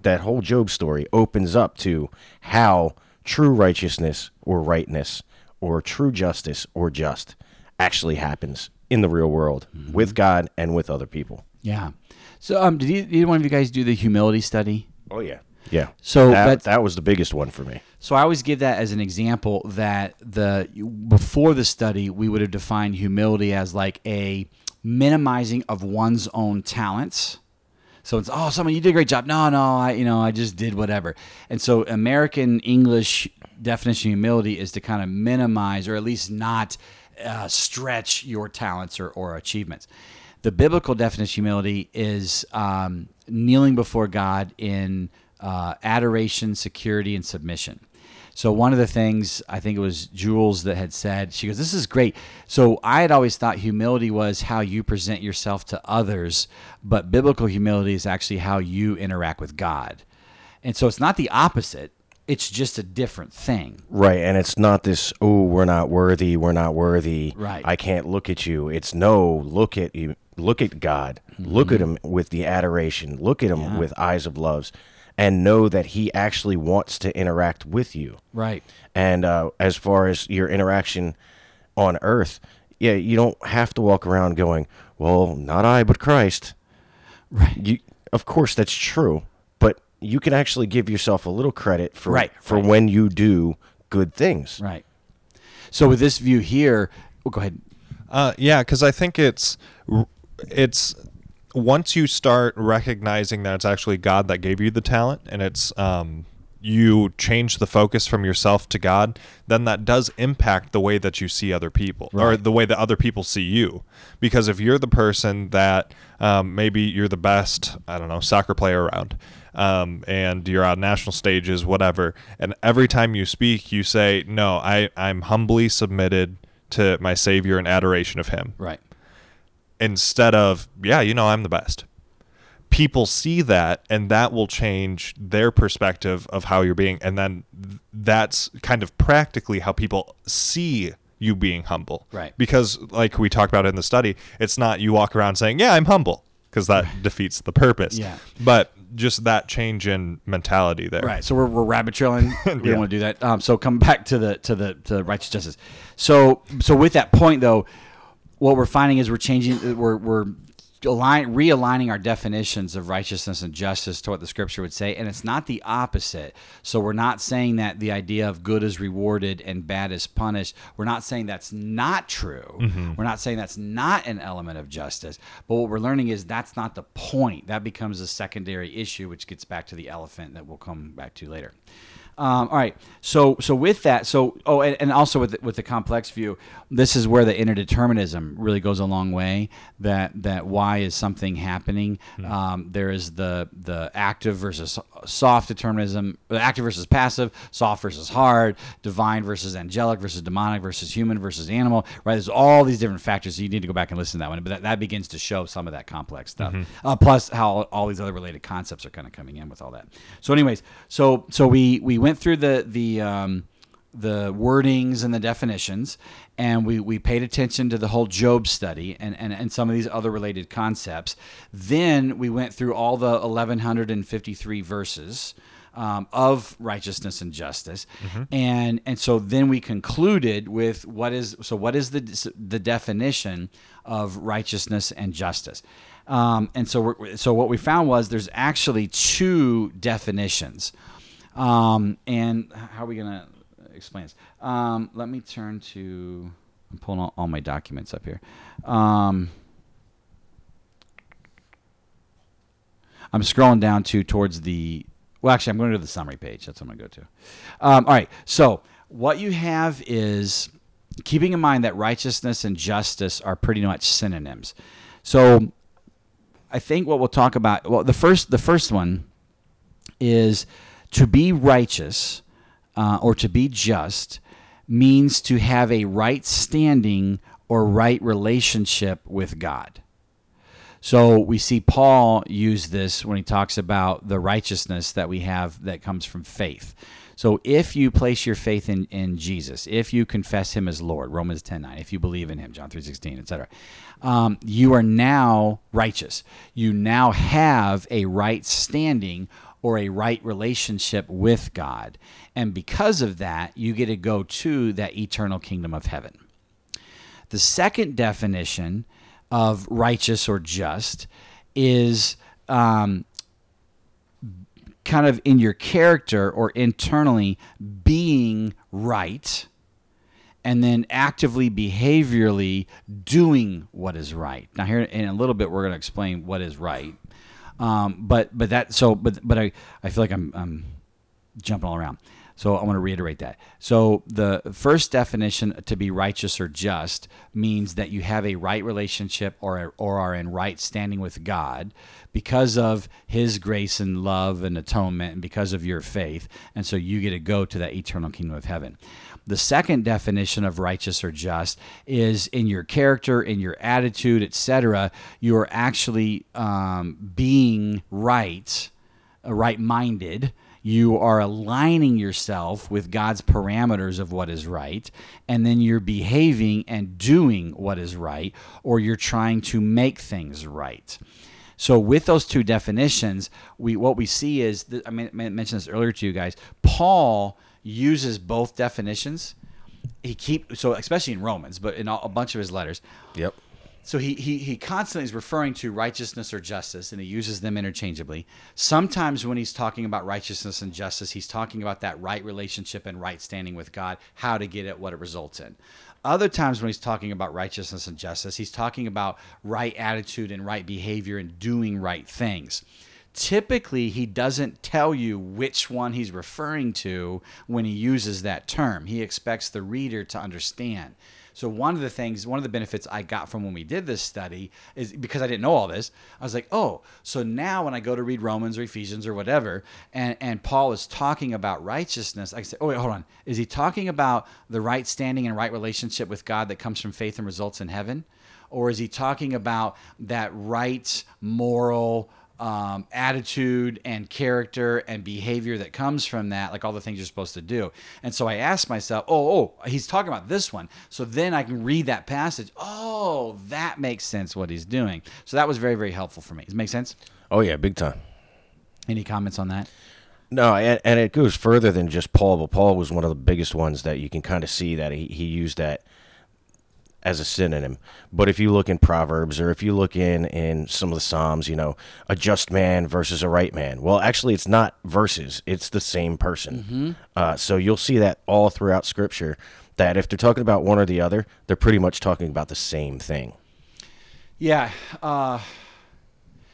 that whole Job story opens up to how true righteousness or rightness or true justice or just actually happens in the real world mm-hmm. with God and with other people. Yeah. So, um, did either one of you guys do the humility study? Oh yeah, yeah. So that, that was the biggest one for me. So I always give that as an example that the before the study we would have defined humility as like a minimizing of one's own talents. So it's oh, someone you did a great job. No, no, I you know I just did whatever. And so American English definition of humility is to kind of minimize or at least not uh, stretch your talents or, or achievements. The biblical definition of humility is um, kneeling before God in uh, adoration, security, and submission. So one of the things I think it was Jules that had said, she goes, "This is great." So I had always thought humility was how you present yourself to others, but biblical humility is actually how you interact with God. And so it's not the opposite. It's just a different thing. Right, and it's not this, "Oh, we're not worthy, we're not worthy." Right. I can't look at you. It's no, look at you. Look at God. Mm-hmm. Look at him with the adoration. Look at him yeah. with eyes of loves and know that he actually wants to interact with you. Right. And uh, as far as your interaction on earth, yeah, you don't have to walk around going, "Well, not I, but Christ." Right. You, of course, that's true, but you can actually give yourself a little credit for right, for right. when you do good things. Right. So with this view here, oh, go ahead. Uh, yeah, because I think it's it's once you start recognizing that it's actually God that gave you the talent and it's um, you change the focus from yourself to God, then that does impact the way that you see other people or the way that other people see you. Because if you're the person that um, maybe you're the best, I don't know, soccer player around, um, and you're on national stages, whatever, and every time you speak, you say, No, I, I'm humbly submitted to my Savior and adoration of Him Right. Instead of yeah you know i'm the best people see that and that will change their perspective of how you're being and then that's kind of practically how people see you being humble Right. because like we talked about in the study it's not you walk around saying yeah i'm humble because that defeats the purpose Yeah. but just that change in mentality there Right. So we're, we're rabbit trailing. (laughs) We Yeah. don't want to do that. Um, so come back to the to the to righteous justice. So so with that point though, what we're finding is we're changing. We're we're align, realigning our definitions of righteousness and justice to what the scripture would say, and it's not the opposite. So we're not saying that the idea of good is rewarded and bad is punished. We're not saying that's not true. Mm-hmm. We're not saying that's not an element of justice. But what we're learning is that's not the point. That becomes a secondary issue, which gets back to the elephant that we'll come back to later. Um, all right. So so with that, so oh, and, and also with the, with the complex view, this is where the interdeterminism really goes a long way. That that why is something happening? Um, there is the the active versus soft determinism, the active versus passive, soft versus hard, divine versus angelic versus demonic versus human versus animal. Right. There's all these different factors. So you need to go back and listen to that one. But that, that begins to show some of that complex stuff. Uh, plus how all these other related concepts are kind of coming in with all that. So, anyways, so so we we went through the the um, the wordings and the definitions, and we, we paid attention to the whole Job study and, and, and some of these other related concepts. Then we went through all the 1153 verses um, of righteousness and justice, and and so then we concluded with what is so what is the the definition of righteousness and justice. Um, and so, we're, so what we found was there's actually two definitions. Um, and how are we to explain this? Um, let me turn to. I'm pulling all, all my documents up here. Um, I'm scrolling down to towards the. Well, actually, I'm going to the summary page. That's what I'm going to go to. Um, all right. So what you have is keeping in mind that righteousness and justice are pretty much synonyms. So I think what we'll talk about. Well, the first the first one is to be righteous uh, or to be just means to have a right standing or right relationship with God. So we see Paul use this when he talks about the righteousness that we have that comes from faith. So if you place your faith in, in Jesus, if you confess him as Lord, Romans 10 9, if you believe in him, John 3 16, etc., um, you are now righteous. You now have a right standing or a right relationship with God. And because of that, you get to go to that eternal kingdom of heaven. The second definition of righteous or just is um, kind of in your character or internally being right and then actively behaviorally doing what is right. Now here in a little bit we're going to explain what is right. Um, but but that so but but I, I feel like I'm, I'm jumping all around. So I want to reiterate that. So the first definition to be righteous or just means that you have a right relationship or or are in right standing with God because of his grace and love and atonement and because of your faith. And so you get to go to that eternal kingdom of heaven. The second definition of righteous or just is in your character, in your attitude, etc. You are actually um, being right, uh, right-minded. You are aligning yourself with God's parameters of what is right, and then you're behaving and doing what is right, or you're trying to make things right. So with those two definitions, we what we see is I mentioned this earlier to you guys. Paul uses both definitions. He keep so especially in Romans, but in a bunch of his letters. Yep. So he, he he constantly is referring to righteousness or justice, and he uses them interchangeably. Sometimes when he's talking about righteousness and justice, he's talking about that right relationship and right standing with God, how to get it, what it results in. Other times when he's talking about righteousness and justice, he's talking about right attitude and right behavior and doing right things. typically he doesn't tell you which one he's referring to when he uses that term. He expects the reader to understand. So one of the things, one of the benefits I got from when we did this study is because I didn't know all this. I was like, oh, so now when I go to read Romans or Ephesians or whatever, and and Paul is talking about righteousness, I say, oh wait, hold on, is he talking about the right standing and right relationship with God that comes from faith and results in heaven, or is he talking about that right moral um, attitude and character and behavior that comes from that, like all the things you're supposed to do. And so I asked myself, oh, oh, he's talking about this one. So then I can read that passage. Oh, that makes sense what he's doing. So that was very, very helpful for me. Does it make sense? Oh yeah, big time. Any comments on that? No, and, and it goes further than just Paul, but Paul was one of the biggest ones that you can kind of see that he, he used that as a synonym. But if you look in Proverbs or if you look in in some of the Psalms, you know, a just man versus a right man. Well, actually, it's not verses; it's the same person. Uh, so you'll see that all throughout Scripture. That if they're talking about one or the other, they're pretty much talking about the same thing. Yeah. Uh,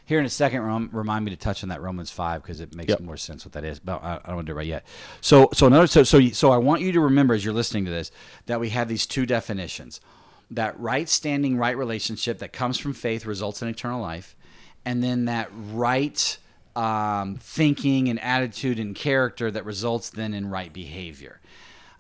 here in a second, rem- remind me to touch on that Romans five because it makes Yep. more sense what that is. But I, I don't want to do it right yet. So, so another, so, so, so I want you to remember as you're listening to this that we have these two definitions: that right standing, right relationship that comes from faith results in eternal life, and then that right um, thinking and attitude and character that results then in right behavior.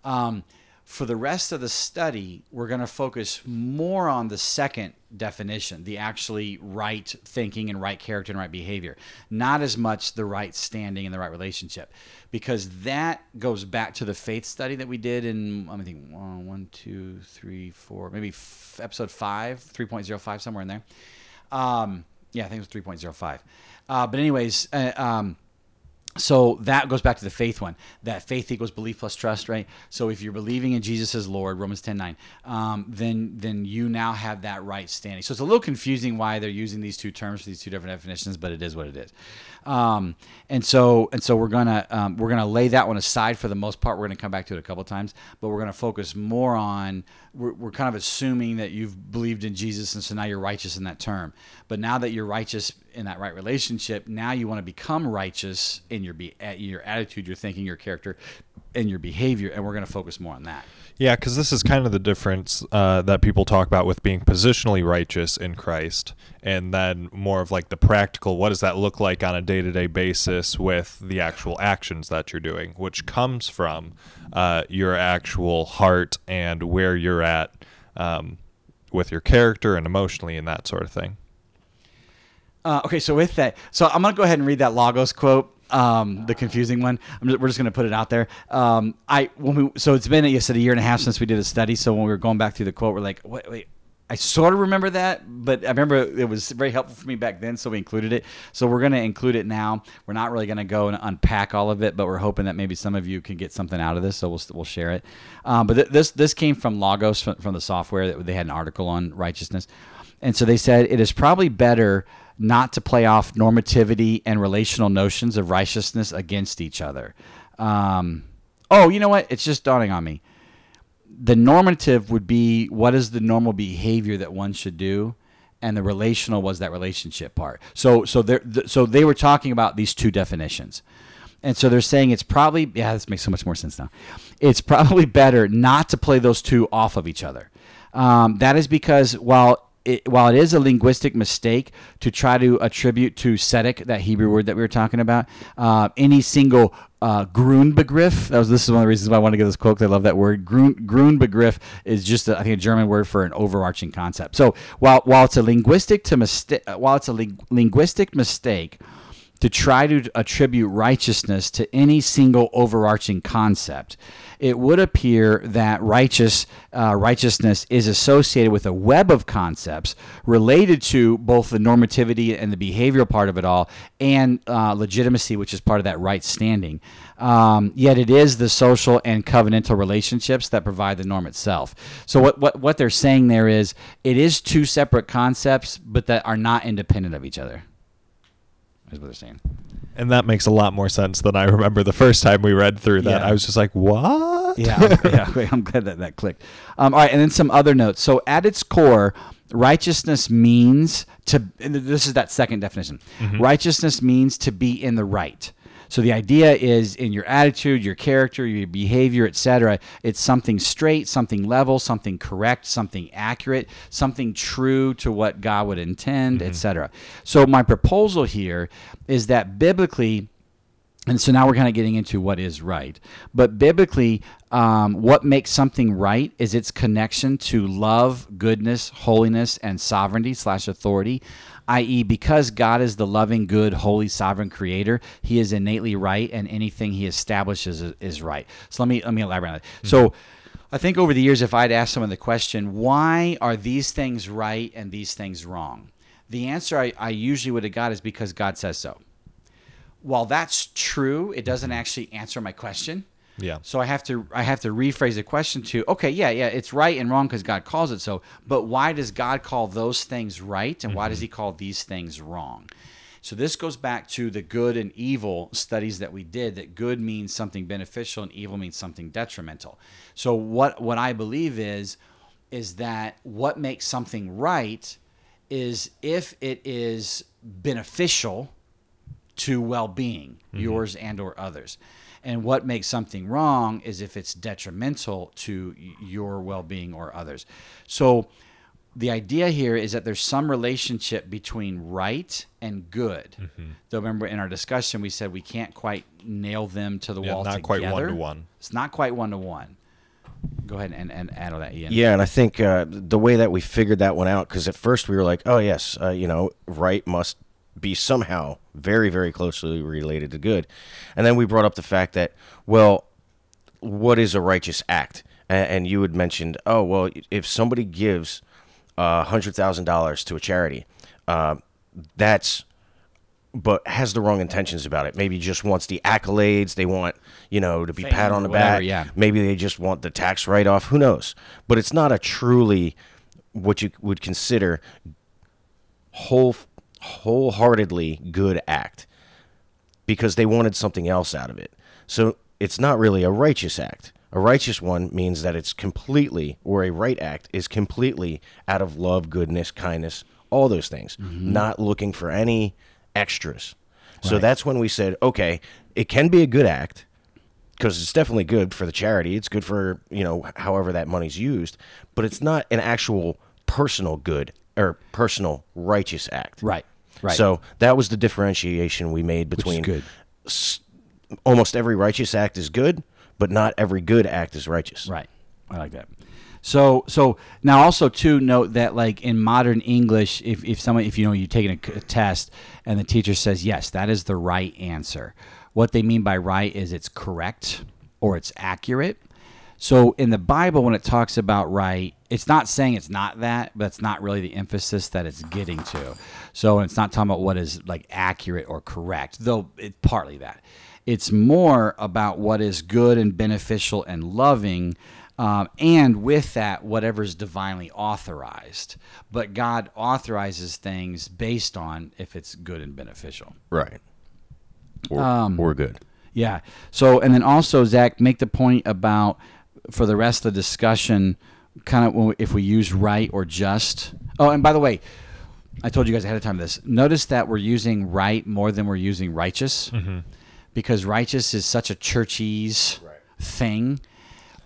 Um, for the rest of the study, we're going to focus more on the second definition, the actually right thinking and right character and right behavior, not as much the right standing and the right relationship, because that goes back to the faith study that we did in, I think, uh, one, two, three, four, maybe f- episode five, 3.05, somewhere in there. Um, yeah, I think it was 3.05. Uh, but, anyways, uh, um, so that goes back to the faith one. That faith equals belief plus trust right? So if you're believing in jesus as lord romans 10 9 um, then then you now have that right standing. So it's a little confusing why they're using these two terms for these two different definitions but it is what it is um, and so and so we're gonna um, we're gonna lay that one aside for the most part we're gonna come back to it a couple times but we're gonna focus more on we're, we're kind of assuming that you've believed in jesus and so now you're righteous in that term but now that you're righteous in that right relationship, now you want to become righteous in your be your attitude, your thinking, your character, and your behavior, and we're to focus more on that. Yeah, because this is kind of the difference uh, that people talk about with being positionally righteous in Christ, and then more of like the practical what does that look like on a day to day basis with the actual actions that you're doing, which comes from uh, your actual heart and where you're at um, with your character and emotionally and that sort of thing. Uh, okay, so with that, so I'm gonna go ahead and read that Logos quote, um, the confusing one. Just, we're just gonna put it out there. Um, I when we so it's been you said a year and a half since we did a study. So when we were going back through the quote, we're like, wait, wait. I sort of remember that, but I remember it was very helpful for me back then, so we included it. So we're going to include it now. We're not really going to go and unpack all of it, but we're hoping that maybe some of you can get something out of this, so we'll we'll share it. Um, but th- this this came from Logos from, from the software that they had an article on righteousness, and so they said it is probably better not to play off normativity and relational notions of righteousness against each other. Um, oh, you know what? It's just dawning on me. The normative would be what is the normal behavior that one should do? And the relational was that relationship part. So so they so they were talking about these two definitions. And so they're saying it's probably yeah this makes so much more sense now. It's probably better not to play those two off of each other. Um, that is because while it, while it is a linguistic mistake to try to attribute to Sedek, that Hebrew word that we were talking about, uh, any single uh, Grundbegriff, that was this is one of the reasons why I want to get this quote. I love that word. Grun, Grundbegriff is just a, I think a German word for an overarching concept. So while while it's a linguistic to mistake, while it's a ling- linguistic mistake to try to attribute righteousness to any single overarching concept, it would appear that righteous uh, righteousness is associated with a web of concepts related to both the normativity and the behavioral part of it all, and uh, legitimacy, which is part of that right standing. Um, yet it is the social and covenantal relationships that provide the norm itself. So what, what what they're saying there is it is two separate concepts, but that are not independent of each other. Is what they're saying. And that makes a lot more sense than I remember the first time we read through that. Yeah. I was just like, what? Yeah, yeah. I'm glad that that clicked. Um, all right, and then some other notes. So, at its core, righteousness means to. and This is that second definition. Righteousness means to be in the right. So the idea is in your attitude, your character, your behavior, etc. It's something straight, something level, something correct, something accurate, something true to what God would intend, etc. So my proposal here is that biblically and so now we're kind of getting into what is right. But biblically, um, what makes something right is its connection to love, goodness, holiness, and sovereignty slash authority. I.e., because God is the loving, good, holy, sovereign creator, he is innately right, and anything he establishes is, is right. So let me let me elaborate on that. Mm-hmm. So I think over the years, if I'd asked someone the question, why are these things right and these things wrong? The answer I, I usually would have got is because God says so while that's true, it doesn't actually answer my question. Yeah. So I have to I have to rephrase the question to okay, yeah, yeah, it's right and wrong because God calls it so. But why does God call those things right and why does mm-hmm. He call these things wrong? So this goes back to the good and evil studies that we did. That good means something beneficial and evil means something detrimental. So what what I believe is is that what makes something right is if it is beneficial to well-being mm-hmm. yours and or others and what makes something wrong is if it's detrimental to your well-being or others. So the idea here is that there's some relationship between right and good. Though remember in our discussion we said we can't quite nail them to the Yeah, wall not quite one-to-one. it's not quite one-to-one. Go ahead and, and add on that ian. Yeah, and I think uh, the way that we figured that one out, because at first we were like, oh, yes, uh, you know, right must be somehow very, very closely related to good. And then we brought up the fact that, well, what is a righteous act? And, and you had mentioned, oh, well, if somebody gives uh, $100,000 to a charity, uh, that's but has the wrong intentions about it. Maybe just wants the accolades. They want, you know, to be Fame pat on the whatever, back. yeah. Maybe they just want the tax write off. Who knows? But it's not a truly what you would consider whole wholeheartedly good act because they wanted something else out of it. So it's not really a righteous act. A righteous one means that it's completely, or a right act is completely out of love, goodness, kindness, all those things, mm-hmm. not looking for any extras. So that's when we said, okay, it can be a good act because it's definitely good for the charity. It's good for, you know, however that money's used, but it's not an actual personal good or personal righteous act. right right So that was the differentiation we made between good. s- almost every righteous act is good, but not every good act is righteous. Right. I like that. So so now also too note that like in modern English, if, if someone if you know you're taking a, a test and the teacher says yes, that is the right answer. What they mean by right is it's correct or it's accurate. So in the Bible, when it talks about right, it's not saying it's not that, but it's not really the emphasis that it's getting to. So it's not talking about what is like accurate or correct, though it's partly that. It's more about what is good and beneficial and loving, um, and with that, whatever's divinely authorized. But God authorizes things based on if it's good and beneficial. Right. Or, Um, or good. Yeah. So, and then also, Zach, make the point about for the rest of the discussion, kind of if we use right or just. Oh, and by the way, I told you guys ahead of time this. Notice that we're using right more than we're using righteous, because righteous is such a churchy's thing.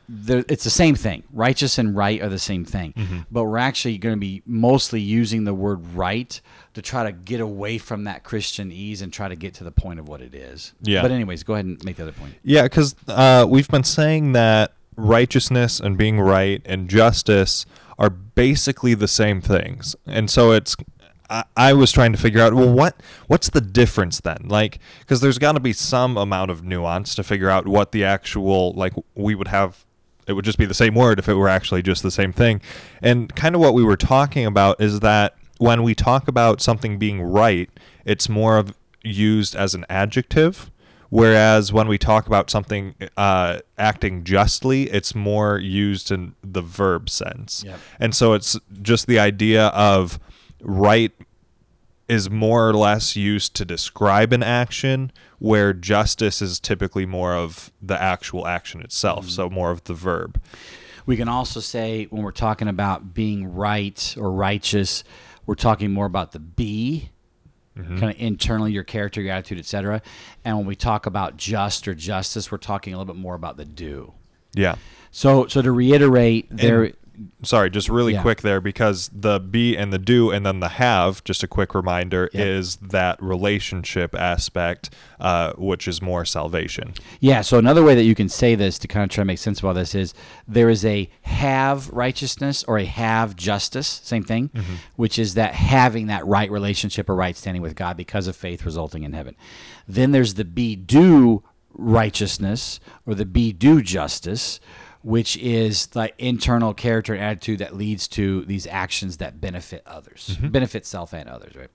The, it's the same thing. Righteous and right are the same thing, but we're actually going to be mostly using the word right to try to get away from that Christianese and try to get to the point of what it is. Yeah. But anyways, go ahead and make the other point. Yeah, because uh, we've been saying that righteousness and being right and justice are basically the same things, and so it's. I, was trying to figure out well what what's the difference then? Like because there's got to be some amount of nuance to figure out what the actual like we would have it would just be the same word if it were actually just the same thing. And kind of what we were talking about is that when we talk about something being right it's more of used as an adjective Whereas when we talk about something uh, acting justly, it's more used in the verb sense. Yep. And so it's just the idea of right is more or less used to describe an action, where justice is typically more of the actual action itself, so more of the verb. We can also say when we're talking about being right or righteous, we're talking more about the be, Mm-hmm. kind of internally your character, your attitude, etc. And when we talk about just or justice, we're talking a little bit more about the do. Yeah. So, so to reiterate, there. Sorry, just really Yeah. quick there because the be and the do and then the have, just a quick reminder, Yep. is that relationship aspect, uh, which is more salvation. Yeah, so another way that you can say this to kind of try to make sense of all this is there is a have righteousness or a have justice, same thing, which is that having that right relationship or right standing with God because of faith resulting in heaven. Then there's the be do righteousness or the be do justice, which is the internal character and attitude that leads to these actions that benefit others, benefit self and others, right?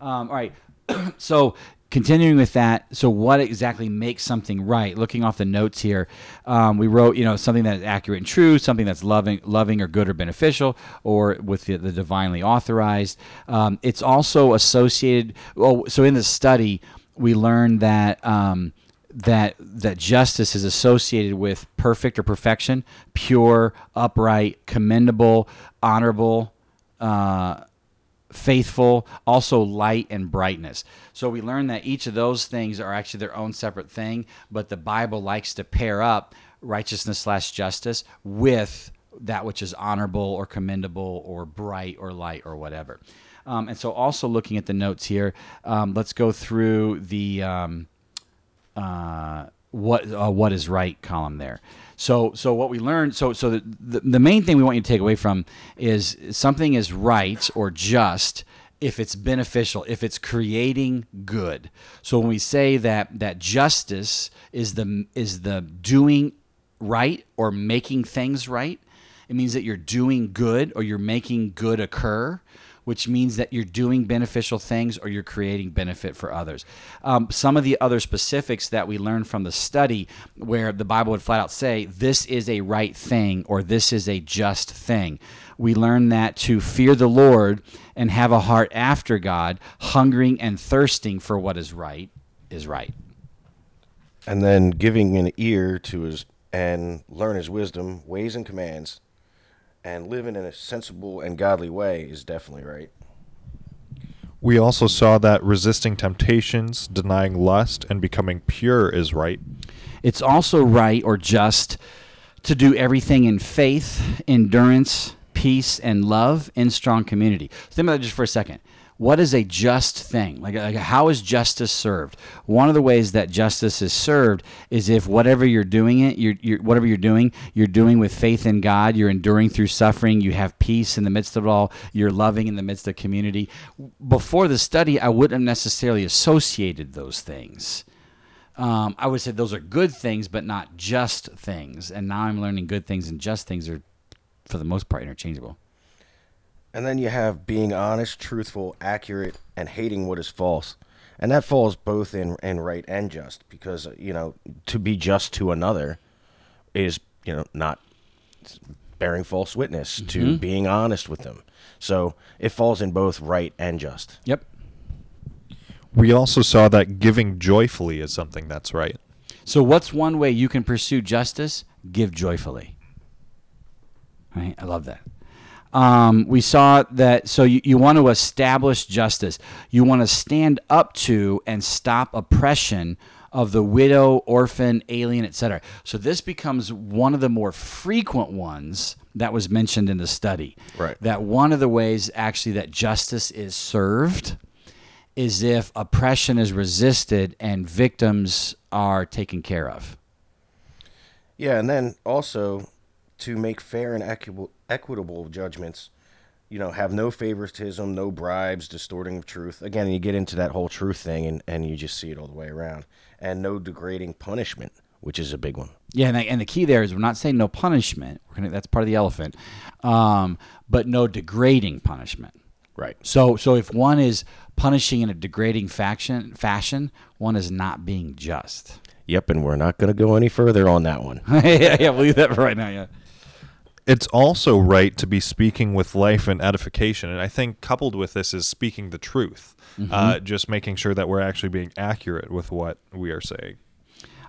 Um, all right. (clears throat) so continuing with that, so what exactly makes something right? Looking off the notes here, um, we wrote, you know, something that is accurate and true, something that's loving, loving or good or beneficial, or with the, the divinely authorized. Um, it's also associated. Well, so in the study, we learned that. Um, that that justice is associated with perfect or perfection, pure, upright, commendable, honorable, uh, faithful, also light and brightness. So we learn that each of those things are actually their own separate thing, but the Bible likes to pair up righteousness slash justice with that which is honorable or commendable or bright or light or whatever. Um, and so, also looking at the notes here, um, let's go through the um, uh, what uh, what is right column there. So so what we learned so so the, the the main thing we want you to take away from is something is right or just if it's beneficial, if it's creating good. So when we say that that justice is the is the doing right or making things right, it means that you're doing good or you're making good occur which means that you're doing beneficial things or you're creating benefit for others. Um, some of the other specifics that we learned from the study, where the Bible would flat out say, this is a right thing or this is a just thing. We learned that to fear the Lord and have a heart after God, hungering and thirsting for what is right, is right. and then giving an ear to his and learn his wisdom, ways and commands, and living in a sensible and godly way is definitely right. We also saw that resisting temptations, denying lust, and becoming pure is right. It's also right or just to do everything in faith, endurance, peace, and love in strong community. Think about that just for a second. What is a just thing? Like, like how is justice served? One of the ways that justice is served is if whatever you're doing it, you're, you're whatever you're doing, you're doing with faith in God. You're enduring through suffering. You have peace in the midst of it all. You're loving in the midst of community. Before the study, I wouldn't have necessarily associated those things um, I would say those are good things, but not just things. And now I'm learning good things and just things are, for the most part, interchangeable. And then you have being honest, truthful, accurate, and hating what is false. And that falls both in, in right and just because, uh, you know, to be just to another is, you know, not bearing false witness, to mm-hmm. being honest with them. So it falls in both right and just. Yep. We also saw that giving joyfully is something that's right. So, what's one way you can pursue justice? Give joyfully. Right? I love that. Um, we saw that. So, you, you want to establish justice. You want to stand up to and stop oppression of the widow, orphan, alien, etc. So, this becomes one of the more frequent ones that was mentioned in the study. Right. That one of the ways actually that justice is served is if oppression is resisted and victims are taken care of. Yeah, and then also to make fair and equitable, equitable judgments, you know, have no favoritism, no bribes, distorting of truth. Again, you get into that whole truth thing and, and you just see it all the way around. And no degrading punishment, which is a big one. Yeah, and the, and the key there is we're not saying no punishment. We're gonna, that's part of the elephant, um, but no degrading punishment. Right. So, so if one is punishing in a degrading faction fashion, one is not being just. Yep, and we're not going to go any further on that one. (laughs) yeah, yeah, we'll leave that for right now. Yeah. It's also right to be speaking with life and edification. And I think coupled with this is speaking the truth, uh, just making sure that we're actually being accurate with what we are saying.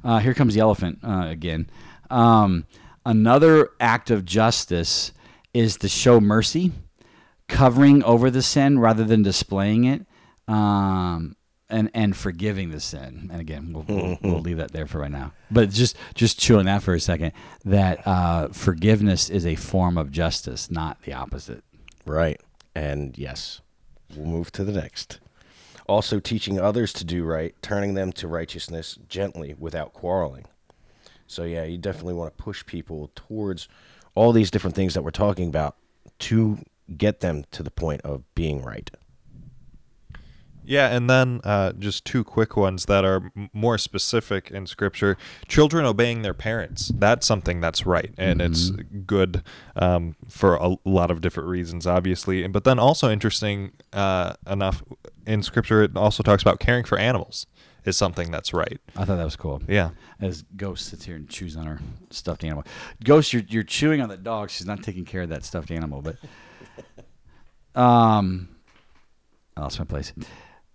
Uh, here comes the elephant uh, again. Um, another act of justice is to show mercy, covering over the sin rather than displaying it, um, and and forgiving the sin. And again, we'll, we'll, (laughs) we'll leave that there for right now. But just just chewing that for a second. That uh, forgiveness is a form of justice, not the opposite. Right. And yes, we'll move to the next. Also, teaching others to do right, turning them to righteousness gently without quarreling. So, yeah, you definitely want to push people towards all these different things that we're talking about to get them to the point of being right. Yeah, and then uh, just two quick ones that are m- more specific in Scripture. Children obeying their parents. That's something that's right, and it's good um, for a lot of different reasons, obviously. But then also interesting uh, enough in Scripture, it also talks about caring for animals is something that's right. I thought that was cool. Yeah. As Ghost sits here and chews on her stuffed animal. Ghost, you're you're chewing on the dog. She's not taking care of that stuffed animal, but (laughs) um, I lost my place.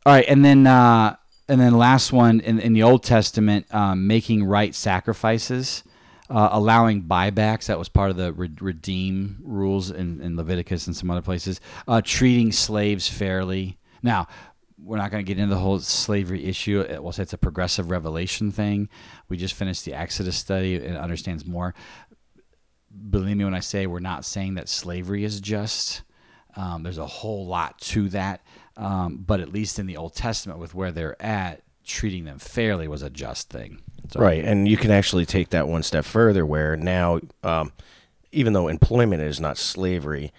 All right, and then uh, and then last one in in the Old Testament, um, making right sacrifices. Uh, allowing buybacks that was part of the re- redeem rules in, in Leviticus and some other places. Uh, treating slaves fairly. Now, we're not going to get into the whole slavery issue. We'll say it's a progressive revelation thing. We just finished the Exodus study and understands more. Believe me when I say we're not saying that slavery is just. Um, there's a whole lot to that, um, but at least in the Old Testament, with where they're at, treating them fairly was a just thing. So, Right, and you can actually take that one step further, where now, um, even though employment is not slavery,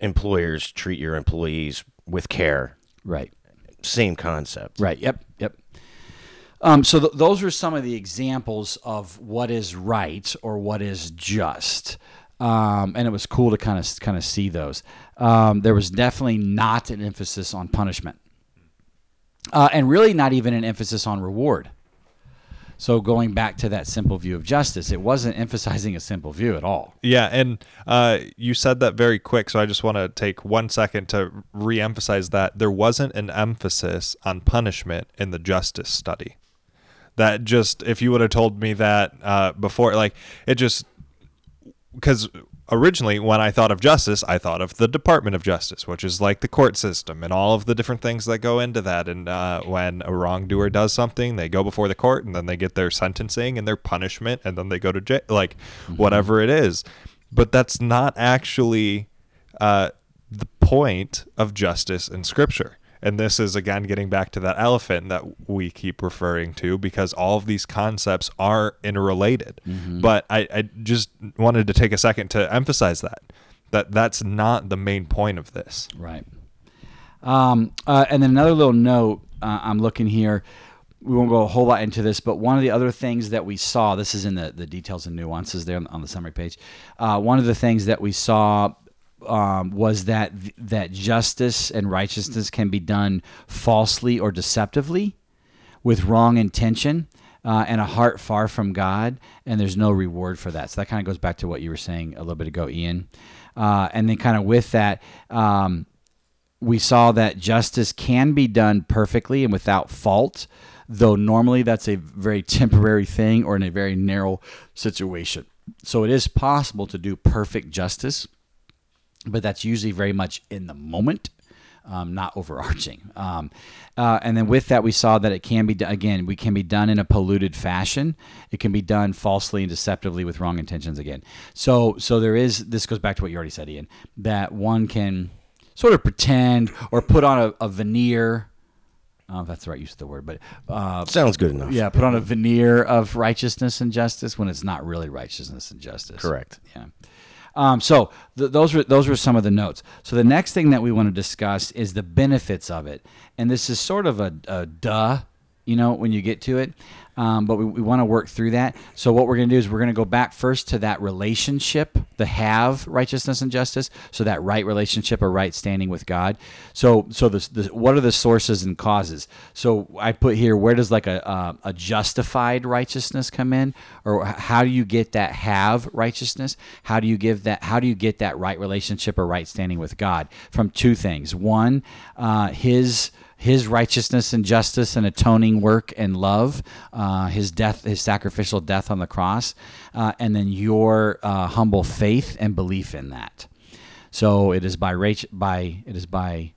employers treat your employees with care. Right. Same concept. Right. Yep. Yep. Um, so th- those are some of the examples of what is right or what is just, um, and it was cool to kind of kind of see those. Um, there was definitely not an emphasis on punishment, uh, and really not even an emphasis on reward. So going back to that simple view of justice, it wasn't (laughs) emphasizing a simple view at all. Yeah, and uh, you said that very quick, so I just want to take one second to re-emphasize that there wasn't an emphasis on punishment in the justice study. That just, if you would have told me that uh, before, like it just because originally when I thought of justice, I thought of the Department of Justice, which is like the court system and all of the different things that go into that. And uh, when a wrongdoer does something, they go before the court and then they get their sentencing and their punishment and then they go to jail, like whatever it is. But that's not actually uh, the point of justice in Scripture. And this is again getting back to that elephant that we keep referring to because all of these concepts are interrelated. But I, I just wanted to take a second to emphasize that that that's not the main point of this. Right. Um, uh, and then another little note uh, I'm looking here. We won't go a whole lot into this, but one of the other things that we saw, this is in the, the details and nuances there on, on the summary page. Uh, one of the things that we saw um, was that that justice and righteousness can be done falsely or deceptively with wrong intention uh, and a heart far from God, and there's no reward for that. So that kind of goes back to what you were saying a little bit ago, Ian. Uh, and then, kind of with that, um, we saw that justice can be done perfectly and without fault, though normally that's a very temporary thing or in a very narrow situation. So it is possible to do perfect justice, but that's usually very much in the moment. Um, not overarching. (laughs) Um, uh, and then with that, we saw that it can be done again. We can be done in a polluted fashion. It can be done falsely and deceptively with wrong intentions. Again, so so there is. This goes back to what you already said, Ian. That one can sort of pretend or put on a, a veneer. I if that's the right use of the word, but uh, Sounds good enough. yeah, put on a veneer of righteousness and justice when it's not really righteousness and justice. Correct. Yeah. Um, so th- those were those were some of the notes. So the next thing that we want to discuss is the benefits of it, and this is sort of a, a duh you know, when you get to it. Um, but we, we want to work through that. So what we're going to do is we're going to go back first to that relationship, the have righteousness and justice. So that right relationship or right standing with God. So so the, the what are the sources and causes? So I put here where does like a uh, a justified righteousness come in, or how do you get that have righteousness? How do you give that? How do you get that right relationship or right standing with God from two things? One, uh, His his righteousness and justice and atoning work and love, uh, his death, his sacrificial death on the cross, uh, and then your uh, humble faith and belief in that. So it is by by it is by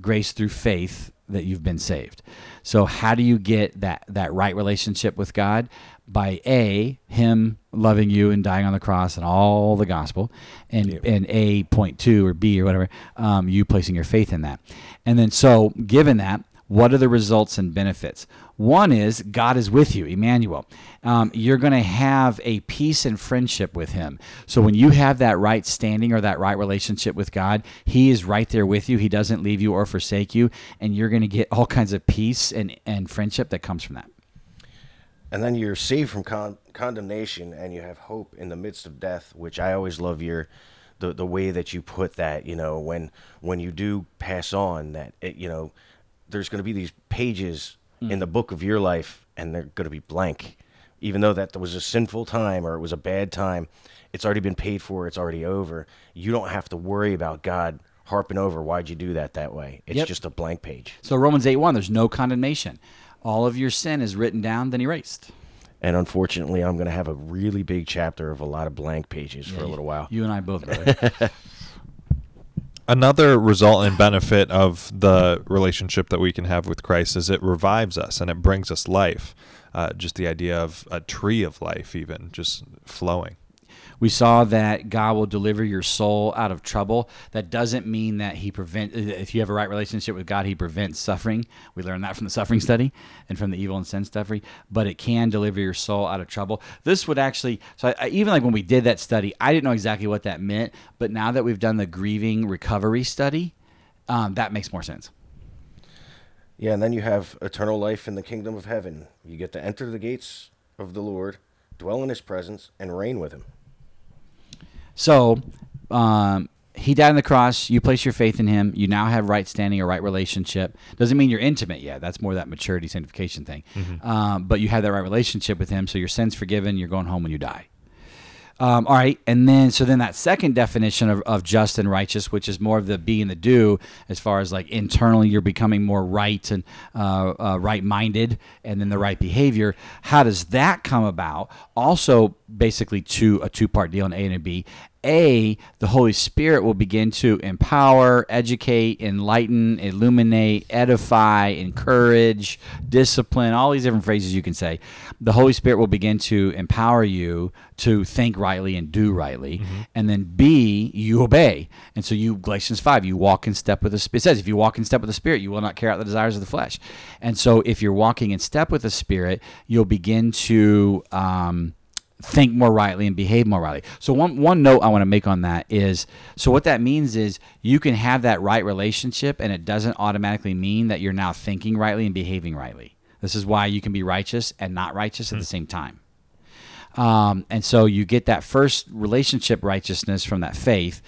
grace through faith that you've been saved. So how do you get that that right relationship with God? By a him loving you and dying on the cross and all the gospel, and and a point two or b or whatever, um, you placing your faith in that, and then so given that, what are the results and benefits? One is God is with you, Emmanuel. Um, you're going to have a peace and friendship with Him. So when you have that right standing or that right relationship with God, He is right there with you. He doesn't leave you or forsake you, and you're going to get all kinds of peace and, and friendship that comes from that. And then you're saved from con- condemnation, and you have hope in the midst of death, which I always love your the the way that you put that. You know, when when you do pass on, that it, you know, there's going to be these pages mm. in the book of your life, and they're going to be blank, even though that was a sinful time or it was a bad time. It's already been paid for. It's already over. You don't have to worry about God harping over why'd you do that that way. It's yep. just a blank page. So Romans eight one, there's no condemnation all of your sin is written down, then erased. And unfortunately, I'm going to have a really big chapter of a lot of blank pages yeah, for a little while. You and I both, brother. (laughs) Another result and benefit of the relationship that we can have with Christ is it revives us and it brings us life. Uh, just the idea of a tree of life, even just flowing. We saw that God will deliver your soul out of trouble. That doesn't mean that He prevent. If you have a right relationship with God, He prevents suffering. We learned that from the suffering study and from the evil and sin study. But it can deliver your soul out of trouble. This would actually. So I, even like when we did that study, I didn't know exactly what that meant. But now that we've done the grieving recovery study, um, that makes more sense. Yeah, and then you have eternal life in the kingdom of heaven. You get to enter the gates of the Lord, dwell in His presence, and reign with Him. So, um, he died on the cross. You place your faith in him. You now have right standing, a right relationship. Doesn't mean you're intimate yet. That's more that maturity, sanctification thing. Mm-hmm. Um, but you have that right relationship with him. So your sin's forgiven. You're going home when you die. Um, all right, and then so then that second definition of, of just and righteous, which is more of the be and the do, as far as like internally you're becoming more right and uh, uh, right-minded, and then the right behavior. How does that come about? Also, basically two a two-part deal in A and B. A, the Holy Spirit will begin to empower, educate, enlighten, illuminate, edify, encourage, discipline, all these different phrases you can say. The Holy Spirit will begin to empower you to think rightly and do rightly. Mm-hmm. And then B, you obey. And so you, Galatians 5, you walk in step with the Spirit. It says, if you walk in step with the Spirit, you will not carry out the desires of the flesh. And so if you're walking in step with the Spirit, you'll begin to. Um, think more rightly and behave more rightly. So one one note I want to make on that is so what that means is you can have that right relationship and it doesn't automatically mean that you're now thinking rightly and behaving rightly. This is why you can be righteous and not righteous at the same time. Um, and so you get that first relationship righteousness from that faith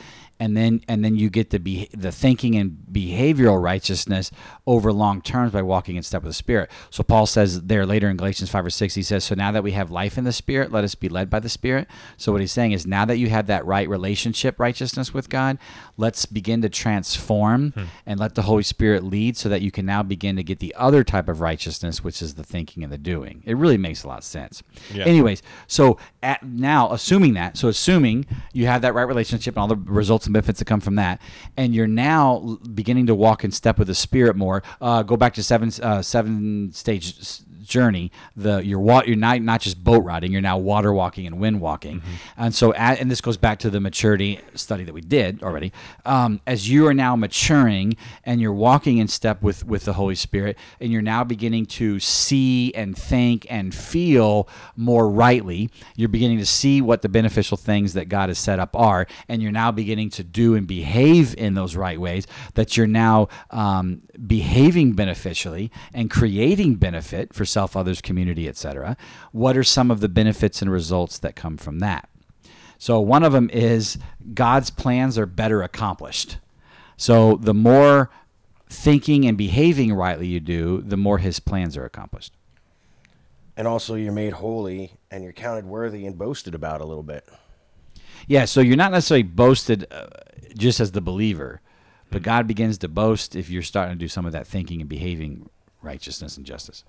and then and then you get the be, the thinking and behavioral righteousness over long terms by walking in step with the Spirit. So Paul says there later in Galatians five or six, he says, "So now that we have life in the Spirit, let us be led by the Spirit." So what he's saying is, now that you have that right relationship righteousness with God, let's begin to transform hmm. and let the Holy Spirit lead, so that you can now begin to get the other type of righteousness, which is the thinking and the doing. It really makes a lot of sense. Yeah. Anyways, so at now assuming that, so assuming you have that right relationship and all the results and benefits that come from that, and you're now beginning to walk in step with the Spirit more. Uh, go back to seven uh, seven stage journey, the you're wa- you're not not just boat riding, you're now water walking and wind walking, and so at, and this goes back to the maturity study that we did already. Um, as you are now maturing and you're walking in step with with the Holy Spirit, and you're now beginning to see and think and feel more rightly, you're beginning to see what the beneficial things that God has set up are, and you're now beginning to do and behave in those right ways. That you're now um, behaving beneficially and creating benefit for self, others, community, etc. What are some of the benefits and results that come from that? So one of them is God's plans are better accomplished. So the more thinking and behaving rightly you do, the more His plans are accomplished. And also, you're made holy and you're counted worthy and boasted about a little bit. Yeah, so you're not necessarily boasted uh, just as the believer, but God begins to boast if you're starting to do some of that thinking and behaving righteousness and justice.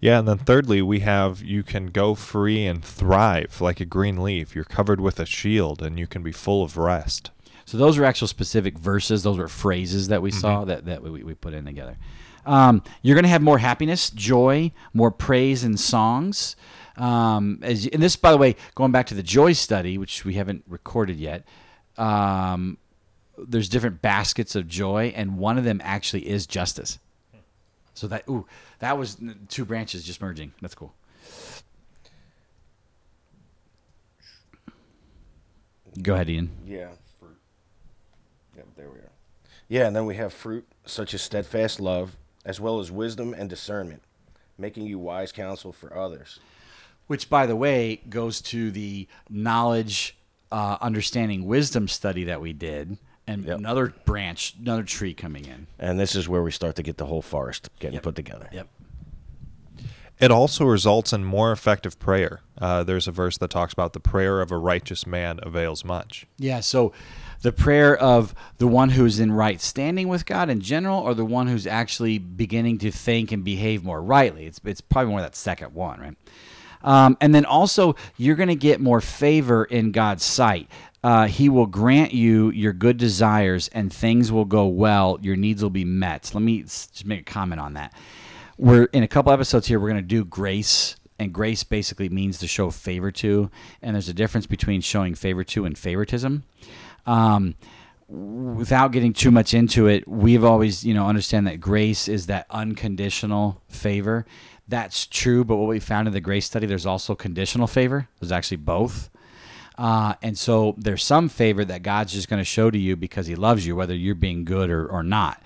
Yeah, and then thirdly, we have you can go free and thrive like a green leaf. You're covered with a shield and you can be full of rest. So those are actual specific verses. Those were phrases that we saw that, that we, we put in together. Um, you're going to have more happiness, joy, more praise and songs. Um, as, and this, by the way, going back to the joy study, which we haven't recorded yet, um, there's different baskets of joy, and one of them actually is justice. So that ooh, that was two branches just merging. That's cool. Go ahead, Ian. Yeah, fruit. Yep, there we are. Yeah, and then we have fruit such as steadfast love, as well as wisdom and discernment, making you wise counsel for others. Which, by the way, goes to the knowledge, uh, understanding, wisdom study that we did, and Yep. another branch, another tree coming in. And this is where we start to get the whole forest getting Yep. put together. Yep. It also results in more effective prayer. Uh, there's a verse that talks about the prayer of a righteous man avails much. Yeah. So, the prayer of the one who's in right standing with God in general, or the one who's actually beginning to think and behave more rightly. It's it's probably more that second one, right? Um, and then also, you're going to get more favor in God's sight. Uh, he will grant you your good desires, and things will go well. Your needs will be met. Let me just make a comment on that. We're in a couple episodes here. We're going to do grace, and grace basically means to show favor to. And there's a difference between showing favor to and favoritism. Um, without getting too much into it, we've always, you know, understand that grace is that unconditional favor. That's true, but what we found in the grace study, there's also conditional favor. There's actually both. Uh, and so there's some favor that God's just going to show to you because He loves you, whether you're being good or, or not.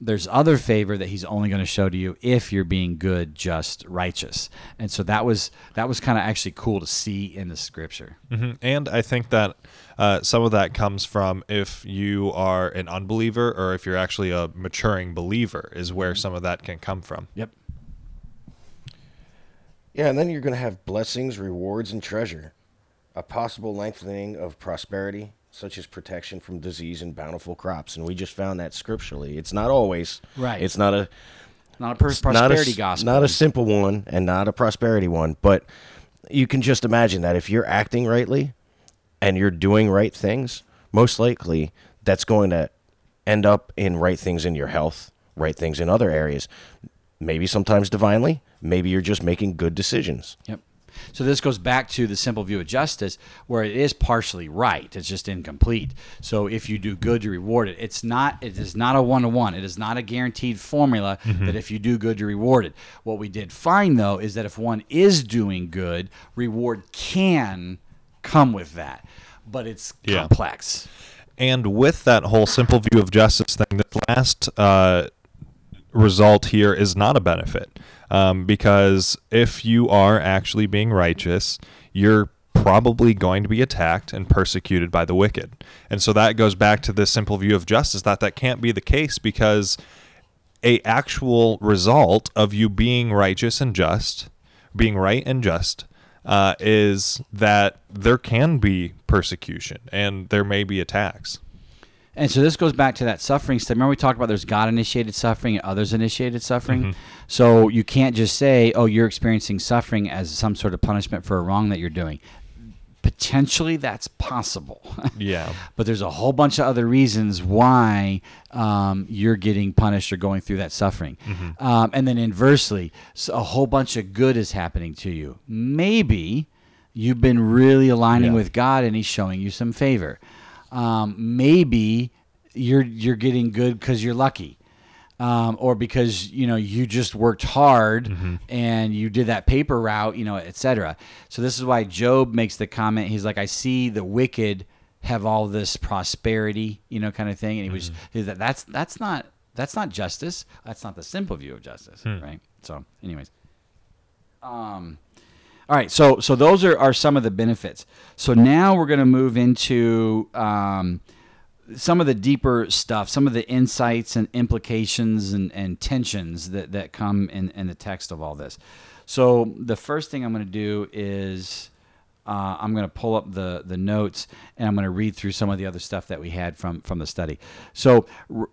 There's other favor that He's only going to show to you if you're being good, just, righteous. And so that was that was kind of actually cool to see in the Scripture. hmm And I think that uh, some of that comes from if you are an unbeliever or if you're actually a maturing believer, is where some of that can come from. Yep. Yeah, and then you're going to have blessings, rewards, and treasure. A possible lengthening of prosperity, such as protection from disease and bountiful crops. And we just found that scripturally. It's not always. Right. It's not a Not a pros- not a, prosperity gospel. Not a simple one and not a prosperity one, but you can just imagine that if you're acting rightly and you're doing right things, most likely that's going to end up in right things in your health, right things in other areas. Maybe sometimes divinely, maybe you're just making good decisions. Yep. So this goes back to the simple view of justice, where it is partially right. It's just incomplete. So if you do good, you reward it. It's not. It is not a one to one. It is not a guaranteed formula that if you do good, you're rewarded. What we did find though is that if one is doing good, reward can come with that, but it's Yeah. complex. And with that whole simple view of justice thing, this last uh, result here is not a benefit. Um, because if you are actually being righteous, you're probably going to be attacked and persecuted by the wicked. And so that goes back to this simple view of justice that that can't be the case because a actual result of you being righteous and just, being right and just, uh, is that there can be persecution and there may be attacks. And so this goes back to that suffering stuff. Remember we talked about there's God initiated suffering and others initiated suffering. So you can't just say, "Oh, you're experiencing suffering as some sort of punishment for a wrong that you're doing." potentially that's possible. (laughs) Yeah. but there's a whole bunch of other reasons why um, you're getting punished or going through that suffering. Um, and then inversely, so a whole bunch of good is happening to you. Maybe you've been really aligning Yeah. with God and He's showing you some favor. Um, maybe you're you're getting good because you're lucky. Um, or because you know you just worked hard and you did that paper route, you know, etc. So this is why Job makes the comment. He's like, "I see the wicked have all this prosperity, you know, kind of thing." And he was he's that that's that's not that's not justice. That's not the simple view of justice, right? So, anyways, um, all right. So so those are are some of the benefits. So now we're going to move into um, some of the deeper stuff, some of the insights and implications and, and tensions that, that come in, in the text of all this. So the first thing I'm going to do is uh, I'm going to pull up the, the notes and I'm going to read through some of the other stuff that we had from, from the study. So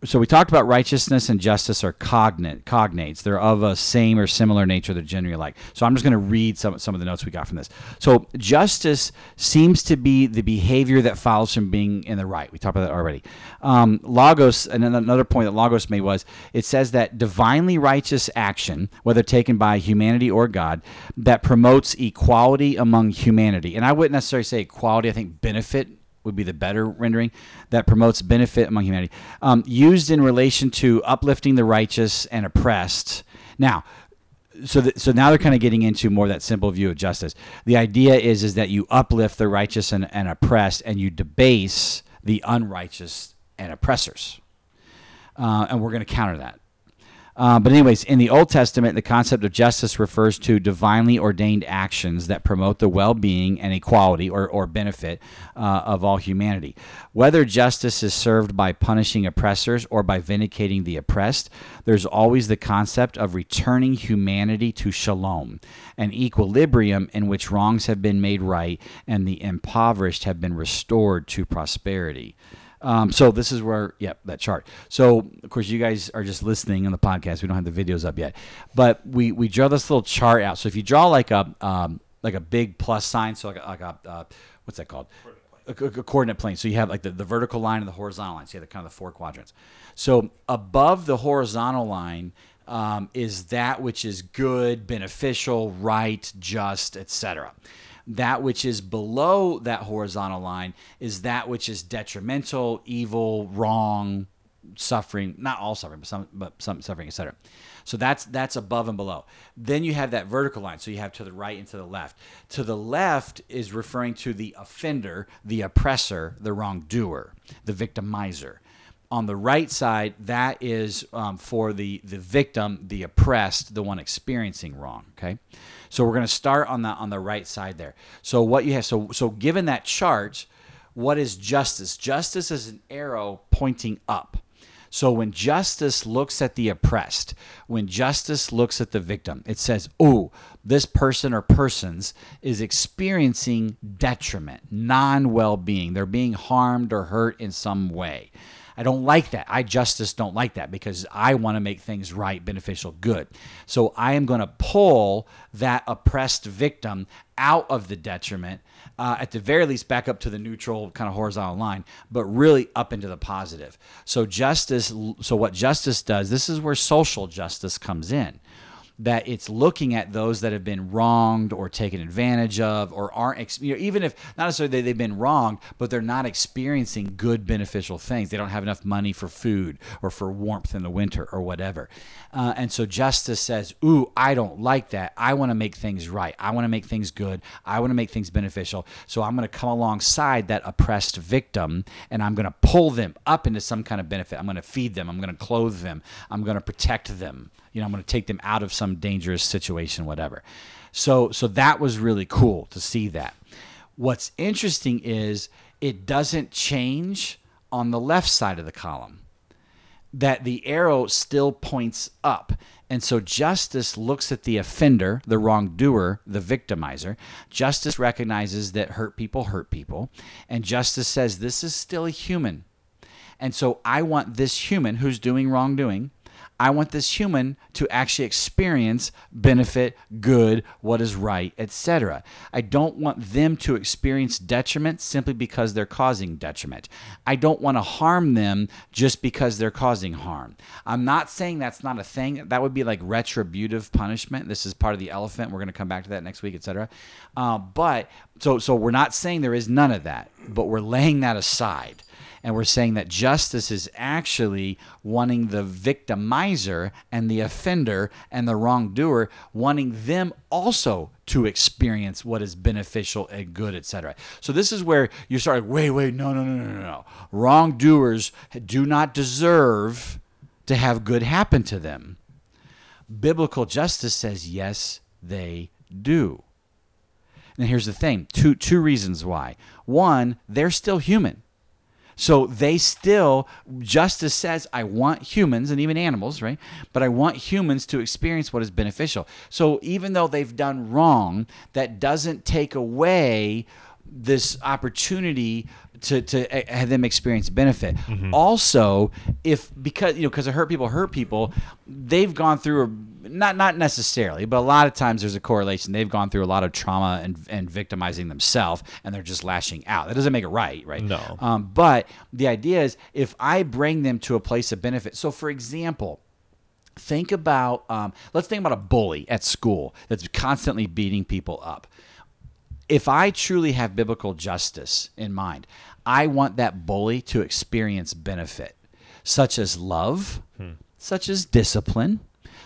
so we talked about righteousness and justice are cognate cognates. They're of a same or similar nature. They're generally alike. So I'm just going to read some some of the notes we got from this. So justice seems to be the behavior that follows from being in the right. We talked about that already. Um, logos, and another point that Logos made was it says that divinely righteous action, whether taken by humanity or God, that promotes equality among humanity. And I wouldn't necessarily say equality. I think benefit would be the better rendering that promotes benefit among humanity, um, used in relation to uplifting the righteous and oppressed. Now, so th- so now they're kind of getting into more that simple view of justice. The idea is is that you uplift the righteous and, and oppressed, and you debase the unrighteous and oppressors. Uh, and we're going to counter that. Uh, but anyways, in the Old Testament, the concept of justice refers to divinely ordained actions that promote the well-being and equality or, or benefit uh, of all humanity. Whether justice is served by punishing oppressors or by vindicating the oppressed, there's always the concept of returning humanity to shalom, an equilibrium in which wrongs have been made right and the impoverished have been restored to prosperity. Um, so this is where, yep, that chart. So of course you guys are just listening on the podcast. We don't have the videos up yet, but we we draw this little chart out. So if you draw like a um, like a big plus sign, so like a, like a uh, what's that called? A, a- a coordinate plane. So you have like the, the vertical line and the horizontal line. So you have the kind of the four quadrants. So above the horizontal line um, is that which is good, beneficial, right, just, etc that which is below that horizontal line is that which is detrimental, evil, wrong, suffering, not all suffering, but some but some suffering, etc. So that's that's above and below. Then you have that vertical line. So you have to the right and to the left. To the left is referring to the offender, the oppressor, the wrongdoer, the victimizer on the right side, that is um, for the the victim, the oppressed, the one experiencing wrong. Okay, so we're going to start on the on the right side there. So what you have, so so given that chart, what is justice? Justice is an arrow pointing up. So when justice looks at the oppressed, when justice looks at the victim, it says, "Oh, this person or persons is experiencing detriment, non-well-being. They're being harmed or hurt in some way." I don't like that. I justice don't like that because I want to make things right, beneficial, good. So I am going to pull that oppressed victim out of the detriment, uh, at the very least back up to the neutral kind of horizontal line, but really up into the positive. So justice. So what justice does? This is where social justice comes in that it's looking at those that have been wronged or taken advantage of or aren't you know, even if not necessarily they, they've been wronged but they're not experiencing good beneficial things. They don't have enough money for food or for warmth in the winter or whatever. Uh, and so justice says ooh i don't like that. I want to make things right. I want to make things good. I want to make things beneficial. So i'm going to come alongside that oppressed victim and i'm going to pull them up into some kind of benefit. I'm going to feed them. I'm going to clothe them. I'm going to protect them you know i'm going to take them out of some dangerous situation whatever so so that was really cool to see that what's interesting is it doesn't change on the left side of the column that the arrow still points up. And so justice looks at the offender, the wrongdoer, the victimizer. Justice recognizes that hurt people hurt people. And justice says this is still a human. And so I want this human who's doing wrongdoing, I want this human to actually experience benefit, good, what is right, etc. I don't want them to experience detriment simply because they're causing detriment. I don't want to harm them just because they're causing harm. I'm not saying that's not a thing. That would be like retributive punishment. This is part of the elephant. We're going to come back to that next week, etc. Uh, but so so we're not saying there is none of that, but we're laying that aside and we're saying that justice is actually wanting the victimizer and the offender and the wrongdoer wanting them also to experience what is beneficial and good etc so this is where you start wait wait no no no no no no. Wrongdoers do not deserve to have good happen to them. Biblical justice says yes they do. And here's the thing. Two two reasons why. One they're still human so they still, justice says, I want humans and even animals, right? But I want humans to experience what is beneficial. So even though they've done wrong, that doesn't take away this opportunity to, to eh, have them experience benefit. Also, if because you know because a hurt people hurt people, they've gone through a not not necessarily, but a lot of times there's a correlation. They've gone through a lot of trauma and and victimizing themselves, and they're just lashing out. That doesn't make it right, right? No. Um, but the idea is if I bring them to a place of benefit. So, for example think about um, let's think about a bully at school that's constantly beating people up if i truly have biblical justice in mind i want that bully to experience benefit such as love such as discipline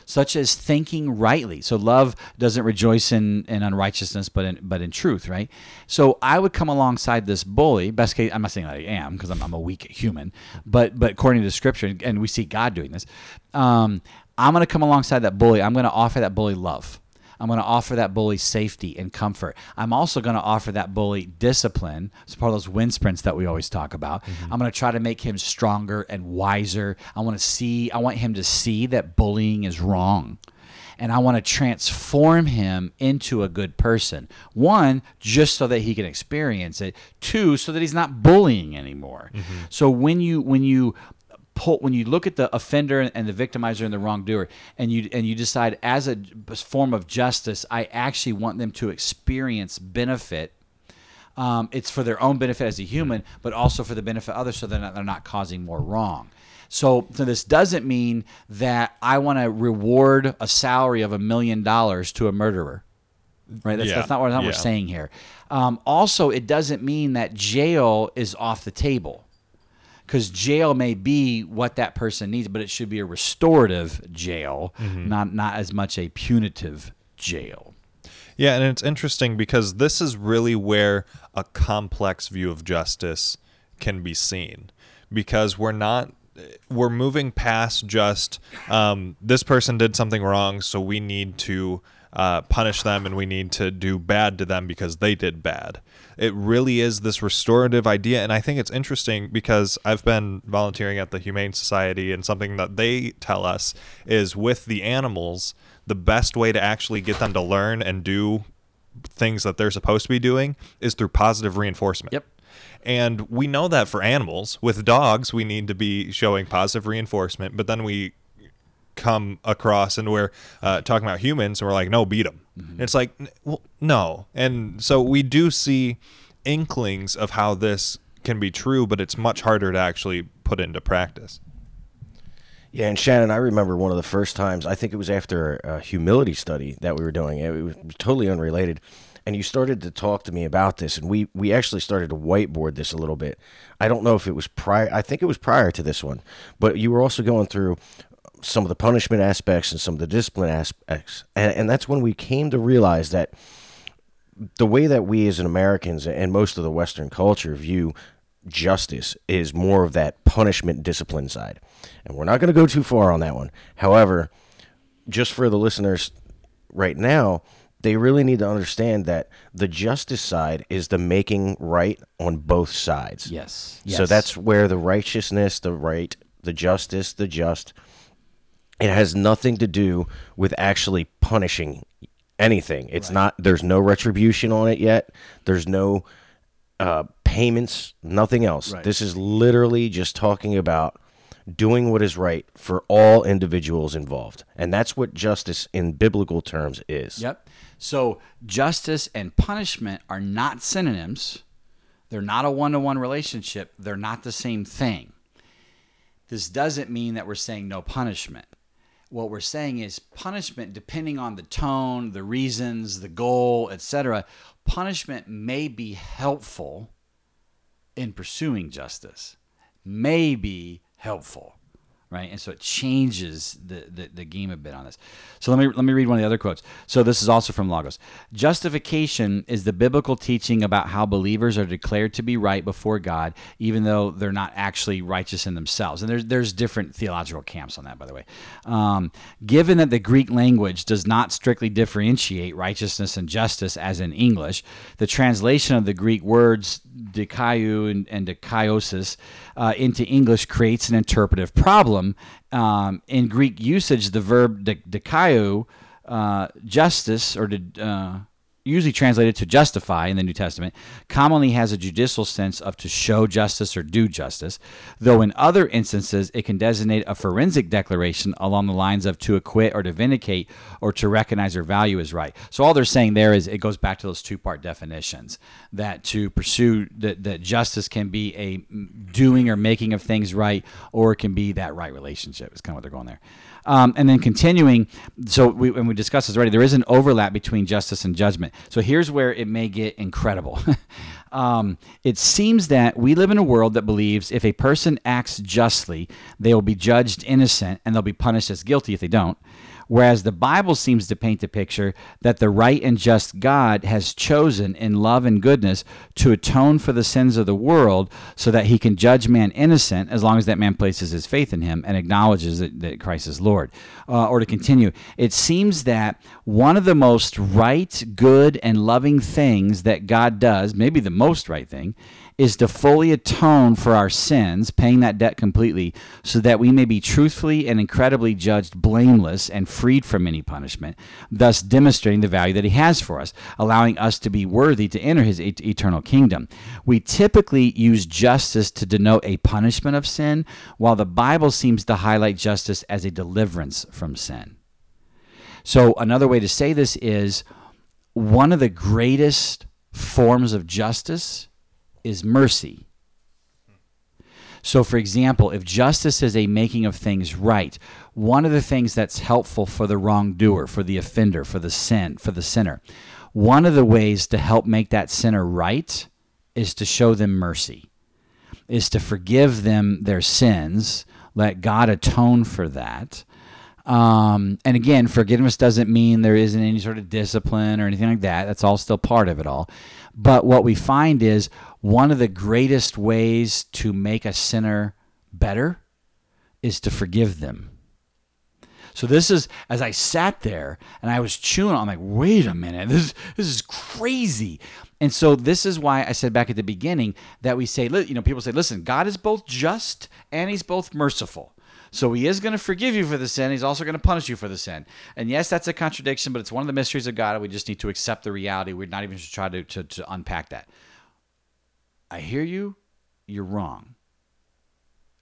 such as thinking rightly. So love doesn't rejoice in, in unrighteousness, but in but in truth, right? So I would come alongside this bully. Best case, I'm not saying that I am because I'm, I'm a weak human, but but according to Scripture, and we see God doing this, um, I'm going to come alongside that bully. I'm going to offer that bully love. I'm going to offer that bully safety and comfort. I'm also going to offer that bully discipline. It's part of those wind sprints that we always talk about. Mm-hmm. I'm going to try to make him stronger and wiser. I want to see, I want him to see that bullying is wrong. And I want to transform him into a good person. One, just so that he can experience it. Two, so that he's not bullying anymore. Mm-hmm. So when you when you pull when you look at the offender and the victimizer and the wrongdoer and you and you decide as a form of justice i actually want them to experience benefit um, it's for their own benefit as a human but also for the benefit of others so they're not, they're not causing more wrong. So, so this doesn't mean that i want to reward a salary of a million dollars to a murderer right? That's, Yeah, that's not what, that's not what yeah. we're saying here. Um, also it doesn't mean that jail is off the table because jail may be what that person needs, but it should be a restorative jail, not not as much a punitive jail. Yeah, and it's interesting because this is really where a complex view of justice can be seen because we're not we're moving past just um, this person did something wrong, so we need to uh, punish them and we need to do bad to them because they did bad. It really is this restorative idea, and I think it's interesting because I've been volunteering at the Humane Society, and something that they tell us is with the animals, the best way to actually get them to learn and do things that they're supposed to be doing is through positive reinforcement. Yep. And we know that for animals. With dogs, we need to be showing positive reinforcement, but then we come across and we're uh, talking about humans and we're like, no, beat them. It's like, well, no. And so we do see inklings of how this can be true, but it's much harder to actually put into practice. Yeah, and Shannon, I remember one of the first times. I think it was after a humility study that we were doing. It was totally unrelated, and you started to talk to me about this, and we we actually started to whiteboard this a little bit. I don't know if it was prior. I think it was prior to this one, but you were also going through some of the punishment aspects and some of the discipline aspects, and and that's when we came to realize that the way that we as an Americans and most of the Western culture view justice is more of that punishment discipline side. And we're not going to go too far on that one. However, just for the listeners right now, they really need to understand that the justice side is the making right on both sides. Yes. So that's where the righteousness, the right, the justice, the just, it has nothing to do with actually punishing anything. It's not, there's no retribution on it yet. There's no uh, payments, nothing else. Right. This is literally just talking about doing what is right for all individuals involved. And that's what justice in biblical terms is. Yep. So justice and punishment are not synonyms. They're not a one to one relationship. They're not the same thing. This doesn't mean that we're saying no punishment. What we're saying is punishment, depending on the tone, the reasons, the goal, etc., punishment may be helpful in pursuing justice, may be helpful right? And so it changes the, the, the, game a bit on this. So let me let me read one of the other quotes. So this is also from Logos. Justification is the biblical teaching about how believers are declared to be right before God, even though they're not actually righteous in themselves. And there's there's different theological camps on that, by the way. Um, given that the Greek language does not strictly differentiate righteousness and justice as in English, the translation of the Greek words dikaiou and, and dikaiosis uh, into English creates an interpretive problem. Um, in Greek usage, the verb dikaiou, uh, justice, or to, uh, usually translated to justify in the New Testament, commonly has a judicial sense of to show justice or do justice, though in other instances it can designate a forensic declaration along the lines of to acquit or to vindicate or to recognize or value as right. So all they're saying there is it goes back to those two part definitions that to pursue that, that justice can be a doing or making of things right, or it can be that right relationship, is kind of what they're going there. Um, and then continuing, so we, and we discussed this already, there is an overlap between justice and judgment. So here's where it may get incredible. (laughs) um, it seems that we live in a world that believes if a person acts justly, they will be judged innocent and they'll be punished as guilty if they don't. Whereas the Bible seems to paint the picture that the right and just God has chosen in love and goodness to atone for the sins of the world so that he can judge man innocent as long as that man places his faith in him and acknowledges that, that Christ is Lord. Uh, or to continue, it seems that one of the most right, good, and loving things that God does, maybe the most right thing, is to fully atone for our sins, paying that debt completely, so that we may be truthfully and incredibly judged blameless and freed from any punishment, thus demonstrating the value that He has for us, allowing us to be worthy to enter His et- eternal kingdom. We typically use justice to denote a punishment of sin, while the Bible seems to highlight justice as a deliverance from sin. So, another way to say this is one of the greatest forms of justice is mercy. So, for example, if justice is a making of things right, one of the things that's helpful for the wrongdoer, for the offender, for the sin, for the sinner, one of the ways to help make that sinner right is to show them mercy, is to forgive them their sins, let God atone for that. Um, and again, forgiveness doesn't mean there isn't any sort of discipline or anything like that. That's all still part of it all. But what we find is one of the greatest ways to make a sinner better is to forgive them. So this is as I sat there and I was chewing. I'm like, wait a minute, this this is crazy. And so this is why I said back at the beginning that we say, you know, people say, listen, God is both just and He's both merciful. So he is going to forgive you for the sin. He's also going to punish you for the sin. And yes, that's a contradiction, but it's one of the mysteries of God. We just need to accept the reality. We're not even to try to, to, to unpack that. I hear you. You're wrong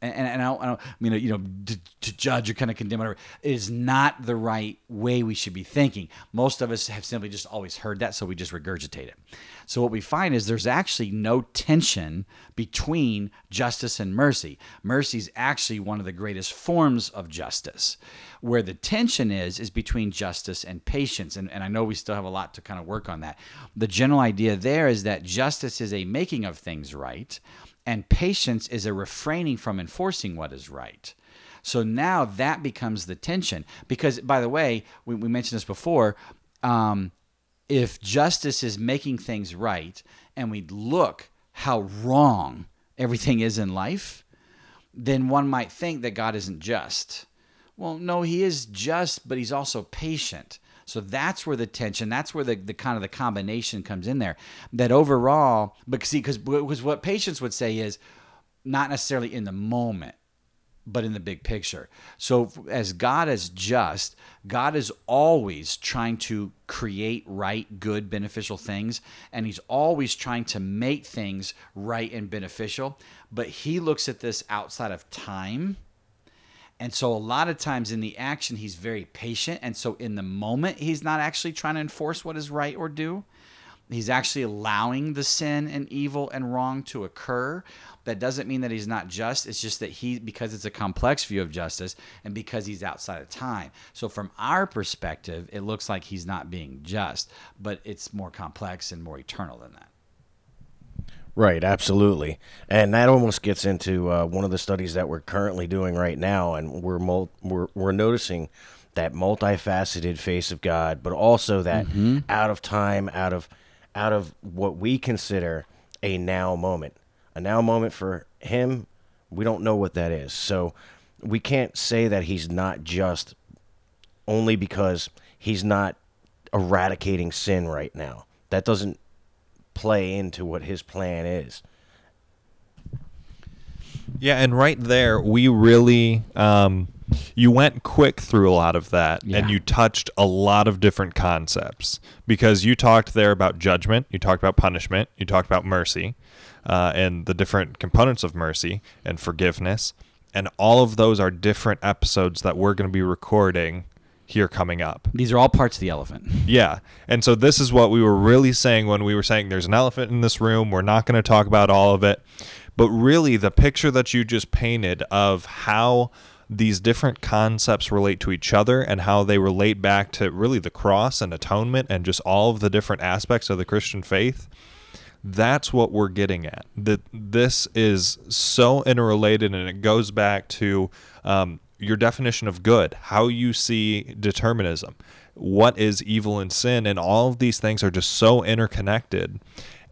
and, and I, don't, I don't mean you know to, to, judge or kind of condemn whatever. It is not the right way we should be thinking. Most of us have simply just always heard that, so we just regurgitate it. So what we find is there's actually no tension between justice and mercy. Mercy is actually one of the greatest forms of justice. Where the tension is is between justice and patience, and, and I know we still have a lot to kind of work on that. The general idea there is that justice is a making of things right and patience is a refraining from enforcing what is right. So now that becomes the tension. Because, by the way, we, we mentioned this before. Um, if justice is making things right and we look how wrong everything is in life, then one might think that God isn't just. Well, no, he is just, but he's also patient. So that's where the tension, that's where the, the kind of the combination comes in there. That overall, but see, because what patience would say is not necessarily in the moment, but in the big picture. So as God is just, God is always trying to create right, good, beneficial things, and He's always trying to make things right and beneficial. But He looks at this outside of time And so a lot of times in the action, he's very patient. And so in the moment, he's not actually trying to enforce what is right or do. He's actually allowing the sin and evil and wrong to occur. That doesn't mean that he's not just. It's just that he, because it's a complex view of justice and because he's outside of time. So, from our perspective, it looks like he's not being just, but it's more complex and more eternal than that. Right, absolutely, and that almost gets into uh, one of the studies that we're currently doing right now, and we're mul- we're we're noticing that multifaceted face of God, but also that Mm-hmm. out of time, out of out of what we consider a now moment, a now moment for him. We don't know what that is, so we can't say that he's not just only because he's not eradicating sin right now. That doesn't play into what his plan is. Yeah, and right there, we really, um, you went quick through a lot of that Yeah. and you touched a lot of different concepts because you talked there about judgment, you talked about punishment, you talked about mercy uh, and the different components of mercy and forgiveness. And all of those are different episodes that we're going to be recording here coming up. These are all parts of the elephant. Yeah. And so this is what we were really saying when we were saying there's an elephant in this room. We're not going to talk about all of it. But really, the picture that you just painted of how these different concepts relate to each other and how they relate back to really the cross and atonement and just all of the different aspects of the Christian faith. That's what we're getting at. That this is so interrelated, and it goes back to um, your definition of good, how you see determinism, what is evil and sin, and all of these things are just so interconnected.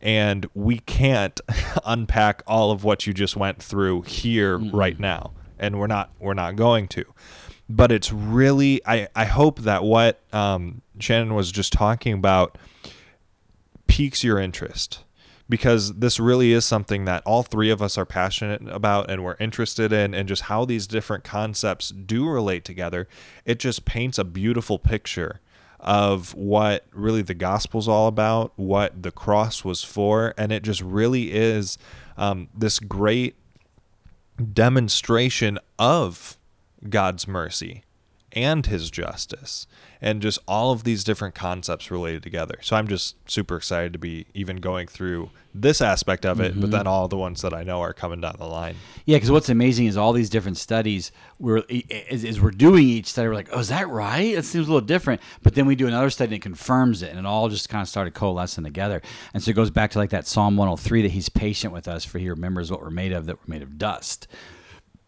And we can't (laughs) unpack all of what you just went through here right now, and we're not we're not going to. But it's really I I hope that what um, Shannon was just talking about piques your interest because this really is something that all three of us are passionate about and we're interested in and just how these different concepts do relate together it just paints a beautiful picture of what really the gospel's all about what the cross was for and it just really is um, this great demonstration of god's mercy and his justice and just all of these different concepts related together. So I'm just super excited to be even going through this aspect of it, but mm-hmm. then all the ones that I know are coming down the line. Yeah, because what's amazing is all these different studies. We're as, as we're doing each study, we're like, "Oh, is that right? It seems a little different." But then we do another study and it confirms it, and it all just kind of started coalescing together. And so it goes back to like that Psalm 103 that He's patient with us, for He remembers what we're made of, that we're made of dust.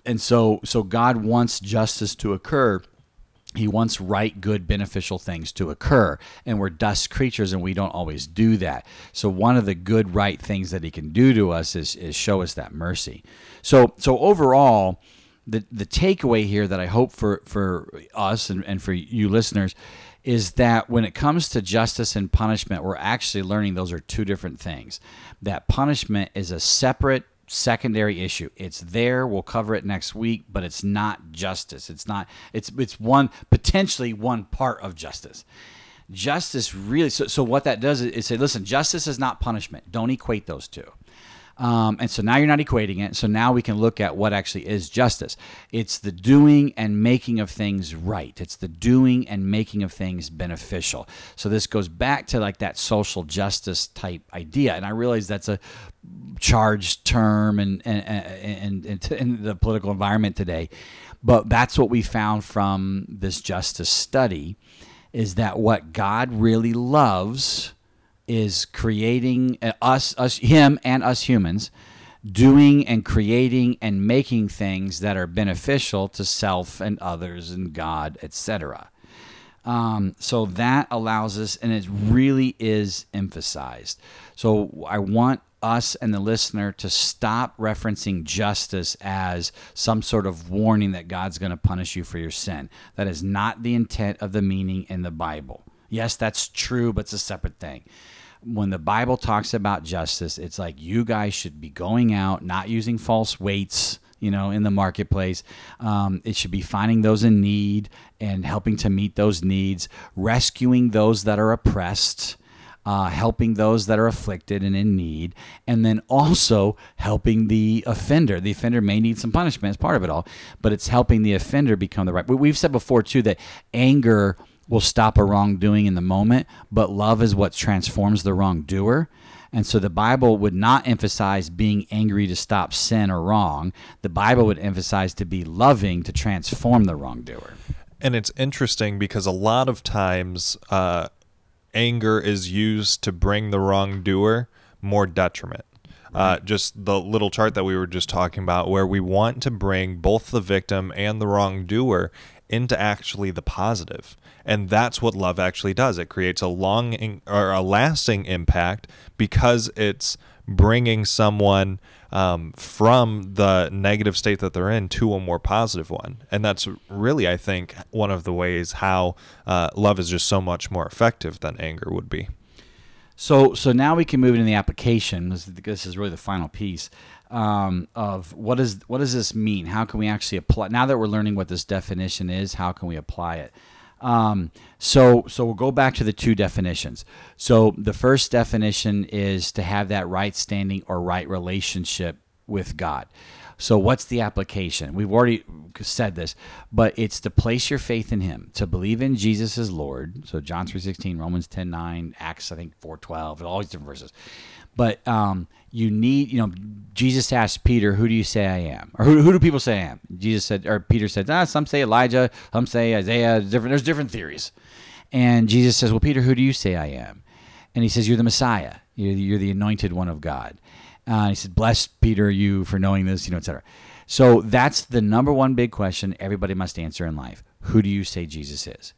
And so, so God wants justice to occur. He wants right, good, beneficial things to occur. And we're dust creatures and we don't always do that. So one of the good, right things that he can do to us is, is show us that mercy. So so overall, the the takeaway here that I hope for, for us and, and for you listeners is that when it comes to justice and punishment, we're actually learning those are two different things. That punishment is a separate secondary issue. It's there. We'll cover it next week, but it's not justice. It's not. It's it's one potentially one part of justice. Justice really. So, so what that does is, is say, listen, justice is not punishment. Don't equate those two. Um, and so now you're not equating it. So now we can look at what actually is justice. It's the doing and making of things right. It's the doing and making of things beneficial. So this goes back to like that social justice type idea. And I realize that's a charged term and and, and, and in the political environment today, but that's what we found from this justice study, is that what God really loves is creating uh, us us him and us humans doing and creating and making things that are beneficial to self and others and God, etc. Um, so that allows us, and it really is emphasized. So I want us and the listener to stop referencing justice as some sort of warning that God's going to punish you for your sin. That is not the intent of the meaning in the Bible. Yes, that's true, but it's a separate thing. When the Bible talks about justice, it's like you guys should be going out, not using false weights, you know, in the marketplace. Um, it should be finding those in need and helping to meet those needs, rescuing those that are oppressed. uh, helping those that are afflicted and in need, and then also helping the offender. The offender may need some punishment as part of it all, but it's helping the offender become the right. we- We've said before too that anger will stop a wrongdoing in the moment, but love is what transforms the wrongdoer. And so the Bible would not emphasize being angry to stop sin or wrong. The Bible would emphasize to be loving to transform the wrongdoer. And it's interesting because a lot of times uh, anger is used to bring the wrongdoer more detriment. Uh, just the little chart that we were just talking about, where we want to bring both the victim and the wrongdoer into actually the positive. And that's what love actually does. It creates a long or a lasting impact because it's bringing someone um, from the negative state that they're in to a more positive one. And that's really, I think, one of the ways how uh, love is just so much more effective than anger would be. So, so now we can move into the application. This, this is really the final piece um, of what is what does this mean? How can we actually apply? Now that we're learning what this definition is, how can we apply it? Um, so, so we'll go back to the two definitions. So, the first definition is to have that right standing or right relationship with God. So, what's the application? We've already said this, but it's to place your faith in Him, to believe in Jesus as Lord. So, John three sixteen, Romans ten nine, Acts I think four twelve, all these different verses. But um, you need, you know, Jesus asked Peter, "Who do you say I am?" Or who, who do people say I am? Jesus said, or Peter said, "Ah, some say Elijah, some say Isaiah. Different. There's different theories." And Jesus says, "Well, Peter, who do you say I am?" And he says, "You're the Messiah. You're the, you're the anointed one of God." Uh, he said, "Blessed Peter, you for knowing this, you know, etc." So that's the number one big question everybody must answer in life: Who do you say Jesus is?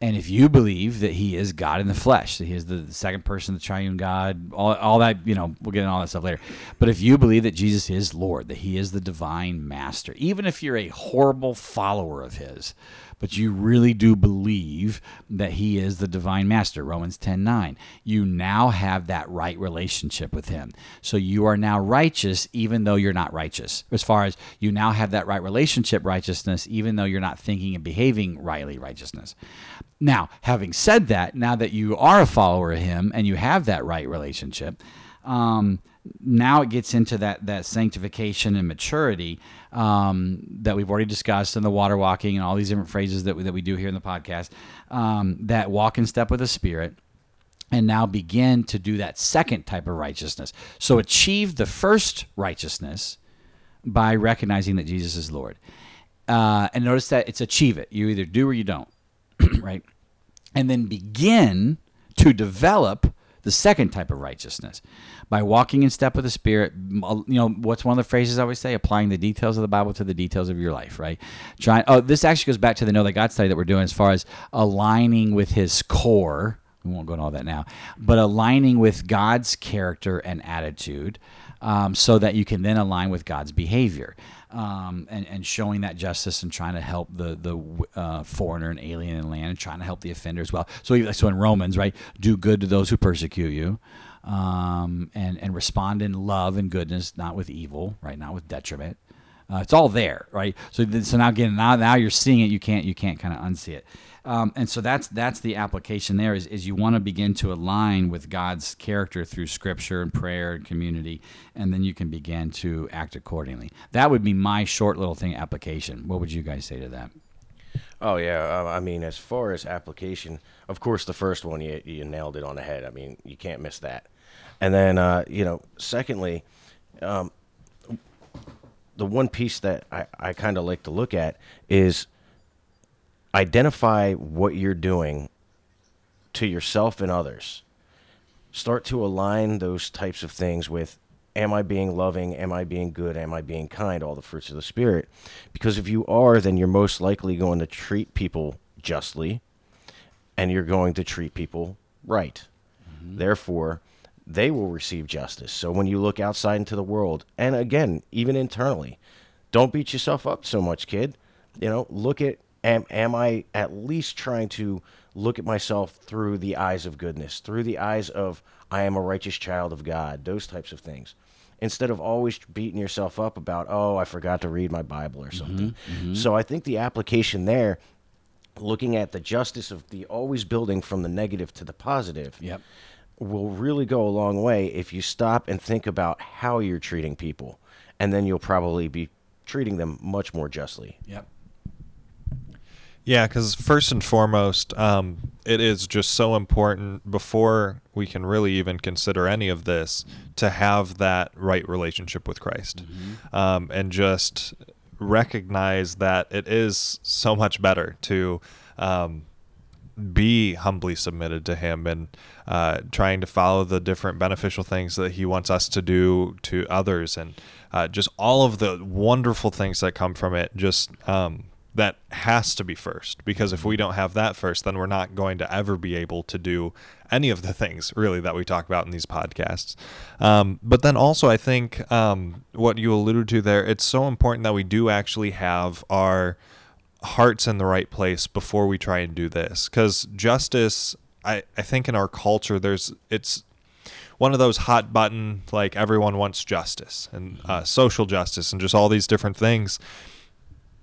And if you believe that he is God in the flesh, that he is the second person, the triune God, all, all that, you know, we'll get into all that stuff later. But if you believe that Jesus is Lord, that he is the divine master, even if you're a horrible follower of his, but you really do believe that he is the divine master, Romans 10 9, you now have that right relationship with him. So you are now righteous, even though you're not righteous. As far as you now have that right relationship righteousness, even though you're not thinking and behaving rightly righteousness. Now, having said that, now that you are a follower of Him and you have that right relationship, um, now it gets into that that sanctification and maturity um, that we've already discussed in the water walking and all these different phrases that we, that we do here in the podcast. Um, that walk in step with the Spirit, and now begin to do that second type of righteousness. So achieve the first righteousness by recognizing that Jesus is Lord. Uh, and notice that it's achieve it. You either do or you don't. (clears throat) right? And then begin to develop the second type of righteousness by walking in step with the Spirit. You know, what's one of the phrases I always say? Applying the details of the Bible to the details of your life, right? Trying. Oh, this actually goes back to the Know That God study that we're doing as far as aligning with His core. We won't go into all that now, but aligning with God's character and attitude, um, so that you can then align with God's behavior um, and, and showing that justice and trying to help the the uh, foreigner and alien in land and trying to help the offender as well. So so in Romans, right, do good to those who persecute you, um, and and respond in love and goodness, not with evil, right, not with detriment. Uh, it's all there, right? So so now again, now now you're seeing it. You can't you can't kind of unsee it. Um, and so that's that's the application there is, is you want to begin to align with God's character through scripture and prayer and community, and then you can begin to act accordingly. That would be my short little thing application. What would you guys say to that? Oh yeah, uh, I mean, as far as application, of course, the first one you you nailed it on the head. I mean, you can't miss that. And then, uh, you know, secondly, um, the one piece that I, I kind of like to look at is identify what you're doing to yourself and others. Start to align those types of things with am I being loving? Am I being good? Am I being kind? All the fruits of the Spirit. Because if you are, then you're most likely going to treat people justly and you're going to treat people right. Mm-hmm. Therefore, they will receive justice. So when you look outside into the world, and again, even internally, don't beat yourself up so much, kid. You know, look at am, am I at least trying to look at myself through the eyes of goodness, through the eyes of I am a righteous child of God, those types of things. Instead of always beating yourself up about, oh, I forgot to read my Bible or something. Mm-hmm, mm-hmm. So I think the application there, looking at the justice of the always building from the negative to the positive, yep. will really go a long way if you stop and think about how you're treating people. And then you'll probably be treating them much more justly. Yep. Yeah, because first and foremost, um, it is just so important before we can really even consider any of this to have that right relationship with Christ, um, and just recognize that it is so much better to um, be humbly submitted to Him and uh, trying to follow the different beneficial things that He wants us to do to others, and uh, just all of the wonderful things that come from it. Just um, that has to be first because if we don't have that first then we're not going to ever be able to do any of the things really that we talk about in these podcasts. Um, but then also i think um, what you alluded to there it's so important that we do actually have our hearts in the right place before we try and do this. Because justice I, I think in our culture there's it's one of those hot button like everyone wants justice and uh, social justice and just all these different things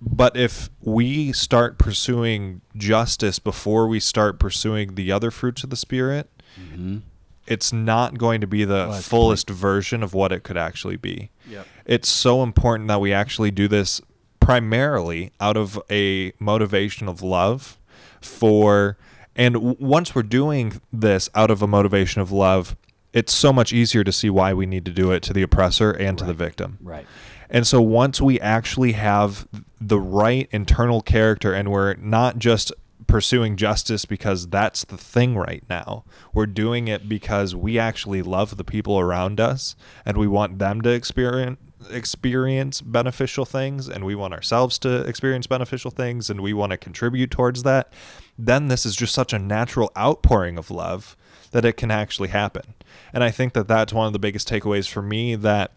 but if we start pursuing justice before we start pursuing the other fruits of the spirit, mm-hmm. it's not going to be the that's the fullest version of what it could actually be. Yep. It's so important that we actually do this primarily out of a motivation of love for and w- once we're doing this out of a motivation of love, it's so much easier to see why we need to do it to the oppressor and to the victim. Right. And so once we actually have the right internal character and we're not just pursuing justice because that's the thing right now. We're doing it because we actually love the people around us and we want them to experience experience beneficial things and we want ourselves to experience beneficial things and we want to contribute towards that. Then this is just such a natural outpouring of love that it can actually happen. And I think that that's one of the biggest takeaways for me that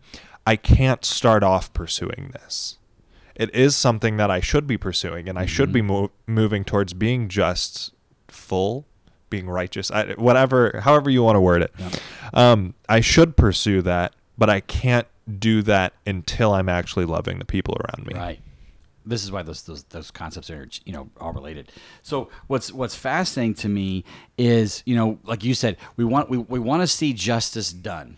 I can't start off pursuing this. It is something that I should be pursuing, and I should be mo- moving towards being just full, being righteous, I, whatever, however you want to word it. Um, I should pursue that, but I can't do that until I'm actually loving the people around me. Right. This is why those, those those concepts are you know all related. So what's what's fascinating to me is you know like you said we want we, we want to see justice done,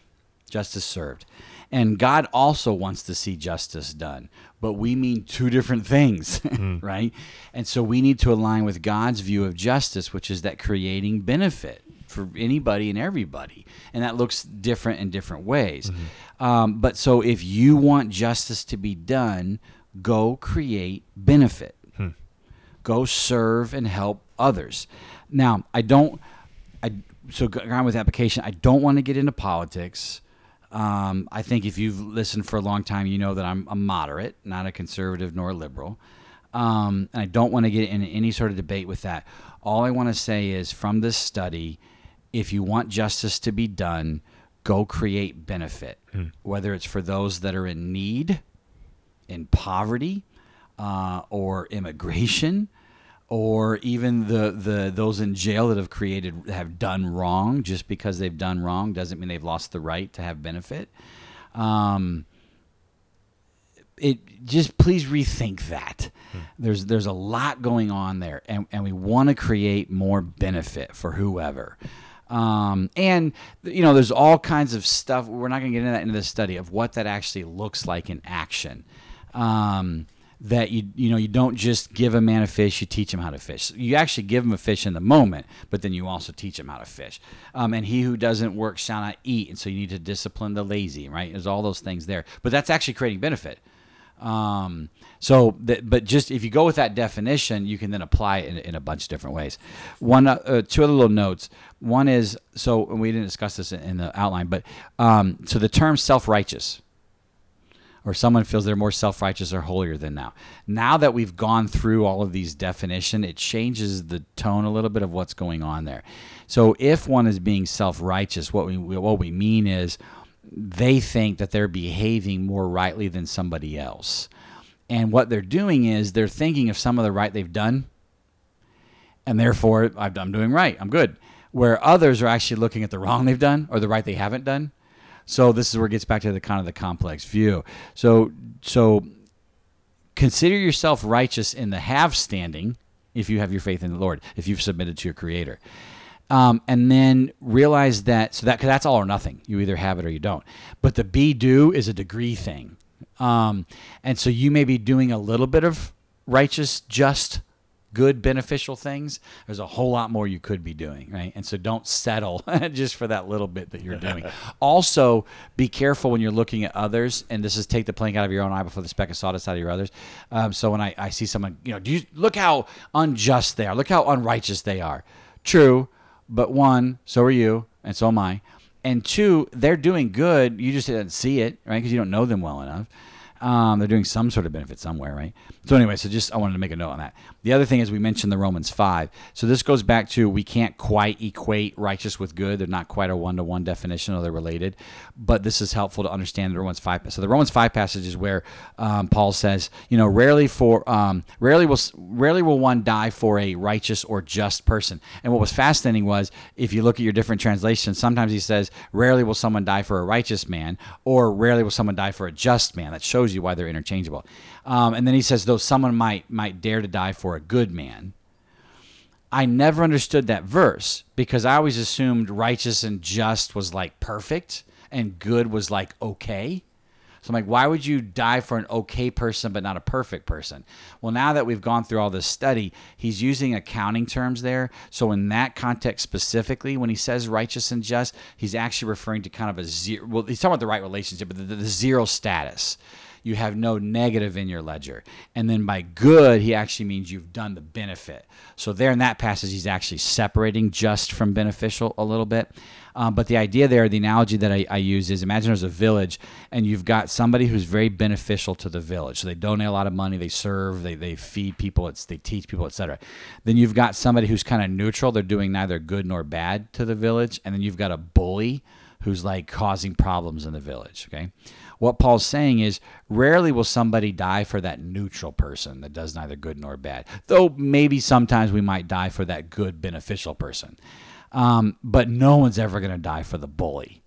justice served, and God also wants to see justice done. But we mean two different things, (laughs) hmm. right? And so we need to align with God's view of justice, which is that creating benefit for anybody and everybody, and that looks different in different ways. Mm-hmm. Um, but so if you want justice to be done, go create benefit. Hmm. Go serve and help others. Now, I don't. I so going with application. I don't want to get into politics. Um, I think if you've listened for a long time, you know that I'm a moderate, not a conservative nor a liberal. Um, and I don't want to get into any sort of debate with that. All I want to say is from this study, if you want justice to be done, go create benefit, whether it's for those that are in need, in poverty, uh, or immigration, or even the, the those in jail that have created have done wrong. Just because they've done wrong doesn't mean they've lost the right to have benefit. Um, it just please rethink that. There's there's a lot going on there, and, and we want to create more benefit for whoever. Um, and you know, there's all kinds of stuff. We're not going to get into that into this study of what that actually looks like in action. Um, that you you know you don't just give a man a fish, you teach him how to fish. You actually give him a fish in the moment, but then you also teach him how to fish. Um, and he who doesn't work shall not eat, and so you need to discipline the lazy. Right? There's all those things there, but that's actually creating benefit. Um, so, that, but just if you go with that definition, you can then apply it in, in a bunch of different ways. One, uh, uh, two other little notes. One is so we didn't discuss this in, in the outline, but um, so the term self-righteous, or someone feels they're more self-righteous or holier than now. Now that we've gone through all of these definition, it changes the tone a little bit of what's going on there. So, if one is being self-righteous, what we what we mean is they think that they're behaving more rightly than somebody else. And what they're doing is they're thinking of some of the right they've done, and therefore I've- I'm doing right, I'm good. Where others are actually looking at the wrong they've done or the right they haven't done. So this is where it gets back to the kind of the complex view. So so consider yourself righteous in the have standing if you have your faith in the Lord, if you've submitted to your Creator. Um, and then realize that so that because that's all or nothing. You either have it or you don't. But the be do is a degree thing, um, and so you may be doing a little bit of righteous, just, good, beneficial things. There's a whole lot more you could be doing, right? And so don't settle (laughs) just for that little bit that you're doing. (laughs) also, be careful when you're looking at others, and this is take the plank out of your own eye before the speck of sawdust out of your others. Um, so when I, I see someone, you know, do you look how unjust they are, look how unrighteous they are. True, but one, so are you, and so am I. And two, they're doing good. You just didn't see it, right? Because you don't know them well enough. Um, they're doing some sort of benefit somewhere, right? So anyway, so just I wanted to make a note on that. The other thing is we mentioned the Romans five. So this goes back to we can't quite equate righteous with good. They're not quite a one to one definition, or they're related. But this is helpful to understand the Romans five. So the Romans five passage is where um, Paul says, you know, rarely for um, rarely will rarely will one die for a righteous or just person. And what was fascinating was if you look at your different translations, sometimes he says, rarely will someone die for a righteous man, or rarely will someone die for a just man. That shows you why they're interchangeable. Um, and then he says, though someone might might dare to die for a good man. I never understood that verse because I always assumed righteous and just was like perfect and good was like okay. So I'm like, why would you die for an okay person but not a perfect person? Well, now that we've gone through all this study, he's using accounting terms there. So in that context specifically, when he says righteous and just, he's actually referring to kind of a zero. Well, he's talking about the right relationship, but the, the, the zero status you have no negative in your ledger. And then by good, he actually means you've done the benefit. So there in that passage, he's actually separating just from beneficial a little bit. Um, but the idea there, the analogy that I, I, use is imagine there's a village and you've got somebody who's very beneficial to the village. So they donate a lot of money, they serve, they, they feed people, it's, they teach people, etc. Then you've got somebody who's kind of neutral. They're doing neither good nor bad to the village. And then you've got a bully who's like causing problems in the village. Okay. What Paul's saying is rarely will somebody die for that neutral person that does neither good nor bad, though maybe sometimes we might die for that good, beneficial person. Um, but no one's ever going to die for the bully.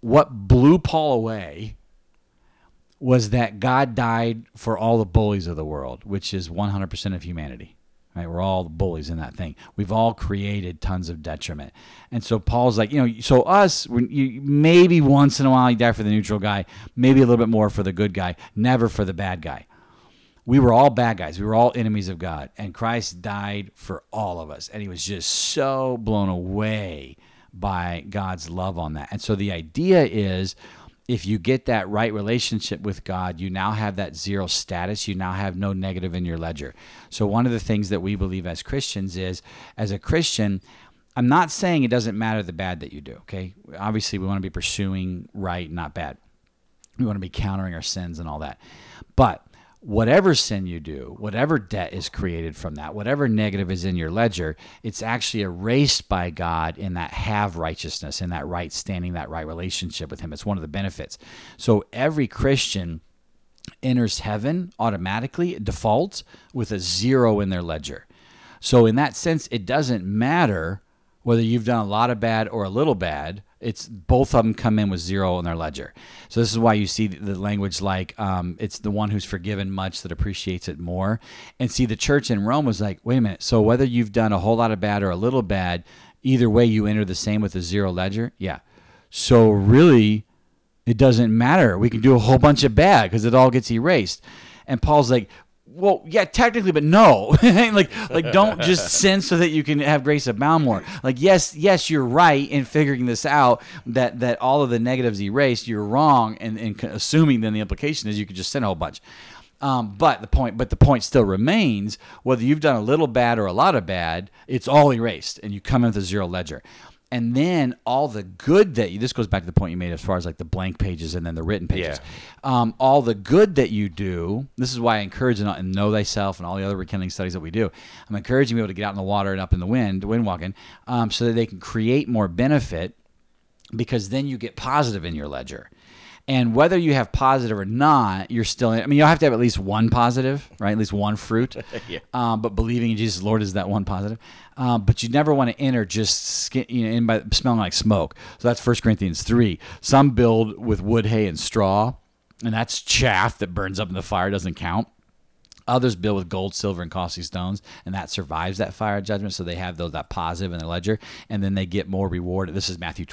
What blew Paul away was that God died for all the bullies of the world, which is 100% of humanity. Right, we're all bullies in that thing. We've all created tons of detriment, and so Paul's like, you know, so us, you, maybe once in a while you die for the neutral guy, maybe a little bit more for the good guy, never for the bad guy. We were all bad guys. We were all enemies of God, and Christ died for all of us, and he was just so blown away by God's love on that. And so the idea is if you get that right relationship with God, you now have that zero status. You now have no negative in your ledger. So, one of the things that we believe as Christians is as a Christian, I'm not saying it doesn't matter the bad that you do, okay? Obviously, we want to be pursuing right, not bad. We want to be countering our sins and all that. But whatever sin you do, whatever debt is created from that, whatever negative is in your ledger, it's actually erased by God in that have righteousness, in that right standing, that right relationship with Him. It's one of the benefits. So every Christian enters heaven automatically, default, with a zero in their ledger. So in that sense, it doesn't matter whether you've done a lot of bad or a little bad it's both of them come in with zero in their ledger. So this is why you see the language like um, it's the one who's forgiven much that appreciates it more. And see, the church in Rome was like, wait a minute. So whether you've done a whole lot of bad or a little bad, either way you enter the same with a zero ledger. Yeah. So really, it doesn't matter. We can do a whole bunch of bad because it all gets erased. And Paul's like, well, yeah, technically, but no. (laughs) like, like, don't (laughs) just sin so that you can have grace abound more. Like, yes, yes, you're right in figuring this out. That that all of the negatives erased. You're wrong, and, and assuming then the implication is you could just sin a whole bunch. Um, but the point, but the point still remains: whether you've done a little bad or a lot of bad, it's all erased, and you come into zero ledger and then all the good that you this goes back to the point you made as far as like the blank pages and then the written pages. Yeah. um, all the good that you do this is why i encourage and know thyself and all the other rekindling studies that we do. I'm encouraging people to get out in the water and up in the wind wind walking um, so that they can create more benefit because then you get positive in your ledger and whether you have positive or not, you're still. In, I mean, you'll have to have at least one positive, right? At least one fruit. (laughs) yeah. Um, but believing in Jesus, Lord, is that one positive. Um, but you never want to enter just skin, you know, in by smelling like smoke. So that's 1 Corinthians three. Some build with wood, hay, and straw, and that's chaff that burns up in the fire. Doesn't count. Others build with gold, silver, and costly stones, and that survives that fire judgment. So they have those that positive in their ledger, and then they get more reward. This is Matthew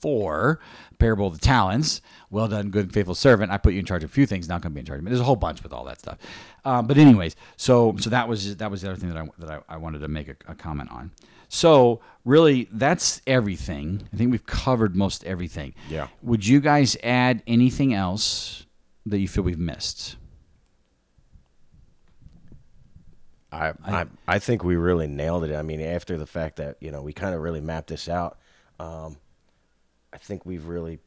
24, parable of the talents. Well done, good and faithful servant. I put you in charge of a few things. Not going to be in charge of. it. There's a whole bunch with all that stuff. Um, but anyways, so so that was that was the other thing that I that I, I wanted to make a, a comment on. So really, that's everything. I think we've covered most everything. Yeah. Would you guys add anything else that you feel we've missed? I, I I think we really nailed it. I mean, after the fact that you know we kind of really mapped this out, um, I think we've really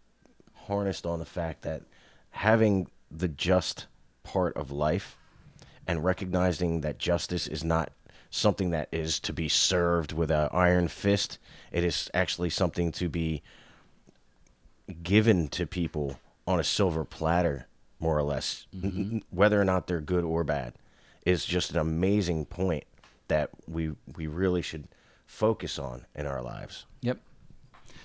harnessed on the fact that having the just part of life and recognizing that justice is not something that is to be served with an iron fist. It is actually something to be given to people on a silver platter, more or less, mm-hmm. n- whether or not they're good or bad, is just an amazing point that we we really should focus on in our lives. Yep.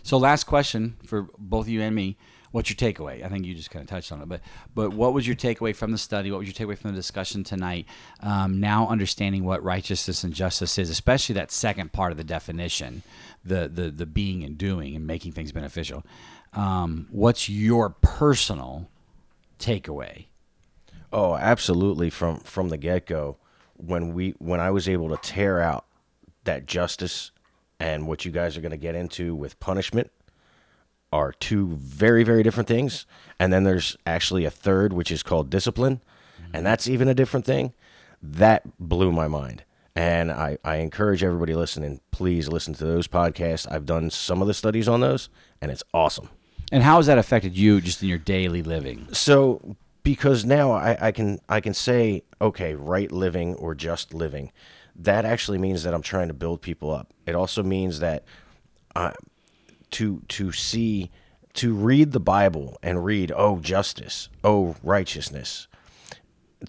So last question for both you and me. What's your takeaway? I think you just kind of touched on it, but but what was your takeaway from the study? What was your takeaway from the discussion tonight? Um, now understanding what righteousness and justice is, especially that second part of the definition, the the the being and doing and making things beneficial. Um, what's your personal takeaway? Oh, absolutely. From from the get go, when we when I was able to tear out that justice and what you guys are going to get into with punishment are two very very different things. And then there's actually a third, which is called discipline, mm-hmm. and that's even a different thing. That blew my mind. And I, I encourage everybody listening, please listen to those podcasts. I've done some of the studies on those, and it's awesome. And how has that affected you just in your daily living? so because now I, I can I can say okay right living or just living that actually means that I'm trying to build people up it also means that I, to to see to read the Bible and read oh justice oh righteousness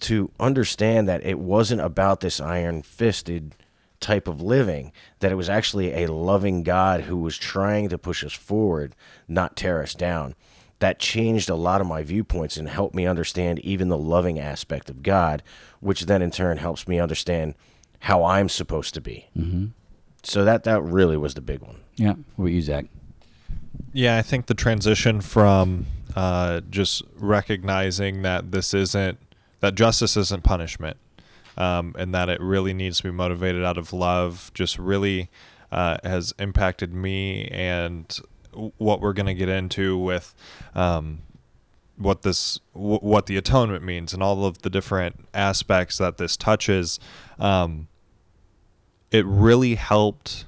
to understand that it wasn't about this iron fisted type of living, that it was actually a loving God who was trying to push us forward, not tear us down. That changed a lot of my viewpoints and helped me understand even the loving aspect of God, which then in turn helps me understand how I'm supposed to be. Mm-hmm. So that that really was the big one. Yeah. What about you, Zach? Yeah, I think the transition from uh, just recognizing that this isn't that justice isn't punishment, um, and that it really needs to be motivated out of love, just really uh, has impacted me and what we're going to get into with um, what this w- what the atonement means and all of the different aspects that this touches. Um, it really helped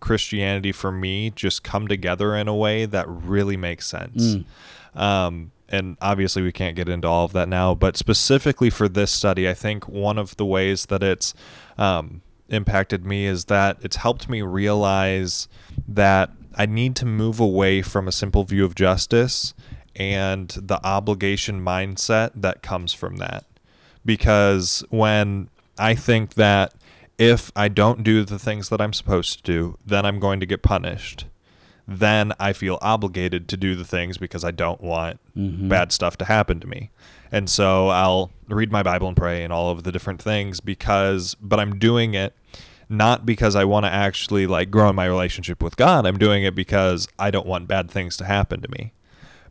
Christianity for me just come together in a way that really makes sense. Um, and obviously, we can't get into all of that now, but specifically for this study, I think one of the ways that it's um, impacted me is that it's helped me realize that I need to move away from a simple view of justice and the obligation mindset that comes from that. Because when I think that if I don't do the things that I'm supposed to do, then I'm going to get punished. Then I feel obligated to do the things because I don't want mm-hmm. bad stuff to happen to me. And so I'll read my Bible and pray and all of the different things because, but I'm doing it not because I want to actually like grow in my relationship with God. I'm doing it because I don't want bad things to happen to me.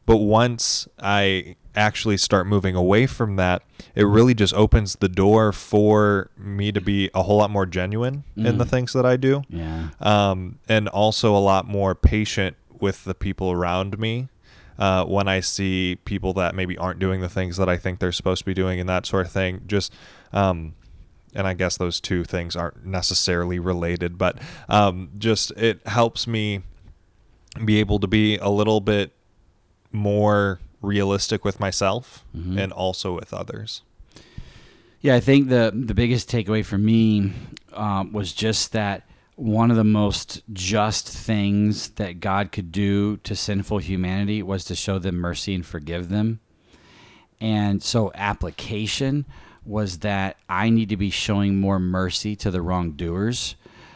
But once I actually start moving away from that, it really just opens the door for me to be a whole lot more genuine in the things that I do. Yeah. Um, and also a lot more patient with the people around me. Uh, when I see people that maybe aren't doing the things that I think they're supposed to be doing and that sort of thing, just, um, and I guess those two things aren't necessarily related, but um, just it helps me be able to be a little bit more realistic with myself and also with others. Yeah, I think the the biggest takeaway for me um, was just that one of the most just things that God could do to sinful humanity was to show them mercy and forgive them. And so application was that I need to be showing more mercy to the wrongdoers.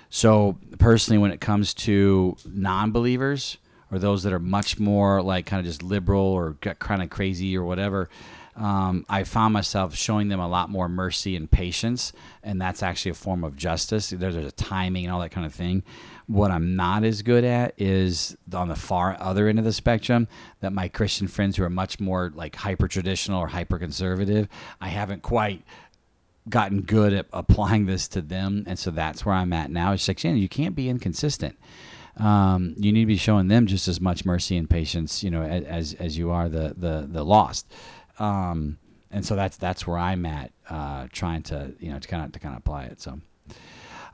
So personally, when it comes to non-believers or those that are much more like kind of just liberal or kind of crazy or whatever, um, I found myself showing them a lot more mercy and patience, and that's actually a form of justice. There's a timing and all that kind of thing. What I'm not as good at is on the far other end of the spectrum that my Christian friends who are much more like hyper traditional or hyper conservative, I haven't quite gotten good at applying this to them, and so that's where I'm at now. It's like, you can't be inconsistent. Um, you need to be showing them just as much mercy and patience, you know, as as you are the the the lost. Um, and so that's that's where I'm at, uh, trying to you know to kind of to kind of apply it. So.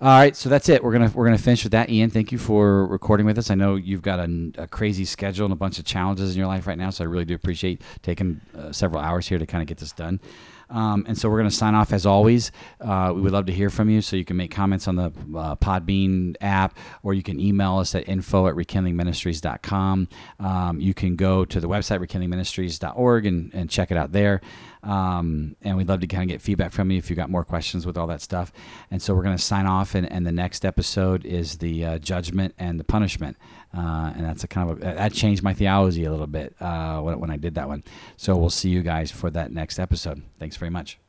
All right, so that's it. We're gonna we're gonna finish with that. Ian, thank you for recording with us. I know you've got a, a crazy schedule and a bunch of challenges in your life right now, so I really do appreciate taking uh, several hours here to kind of get this done. Um, and so we're going to sign off as always. Uh, we would love to hear from you. So you can make comments on the uh, Podbean app or you can email us at info at rekindlingministries.com. Um, you can go to the website rekindlingministries.org and, and check it out there. Um, and we'd love to kind of get feedback from you if you got more questions with all that stuff. And so we're going to sign off, and, and the next episode is the uh, judgment and the punishment. Uh, and that's a kind of a, that changed my theology a little bit uh, when, when I did that one. So we'll see you guys for that next episode. Thanks very much.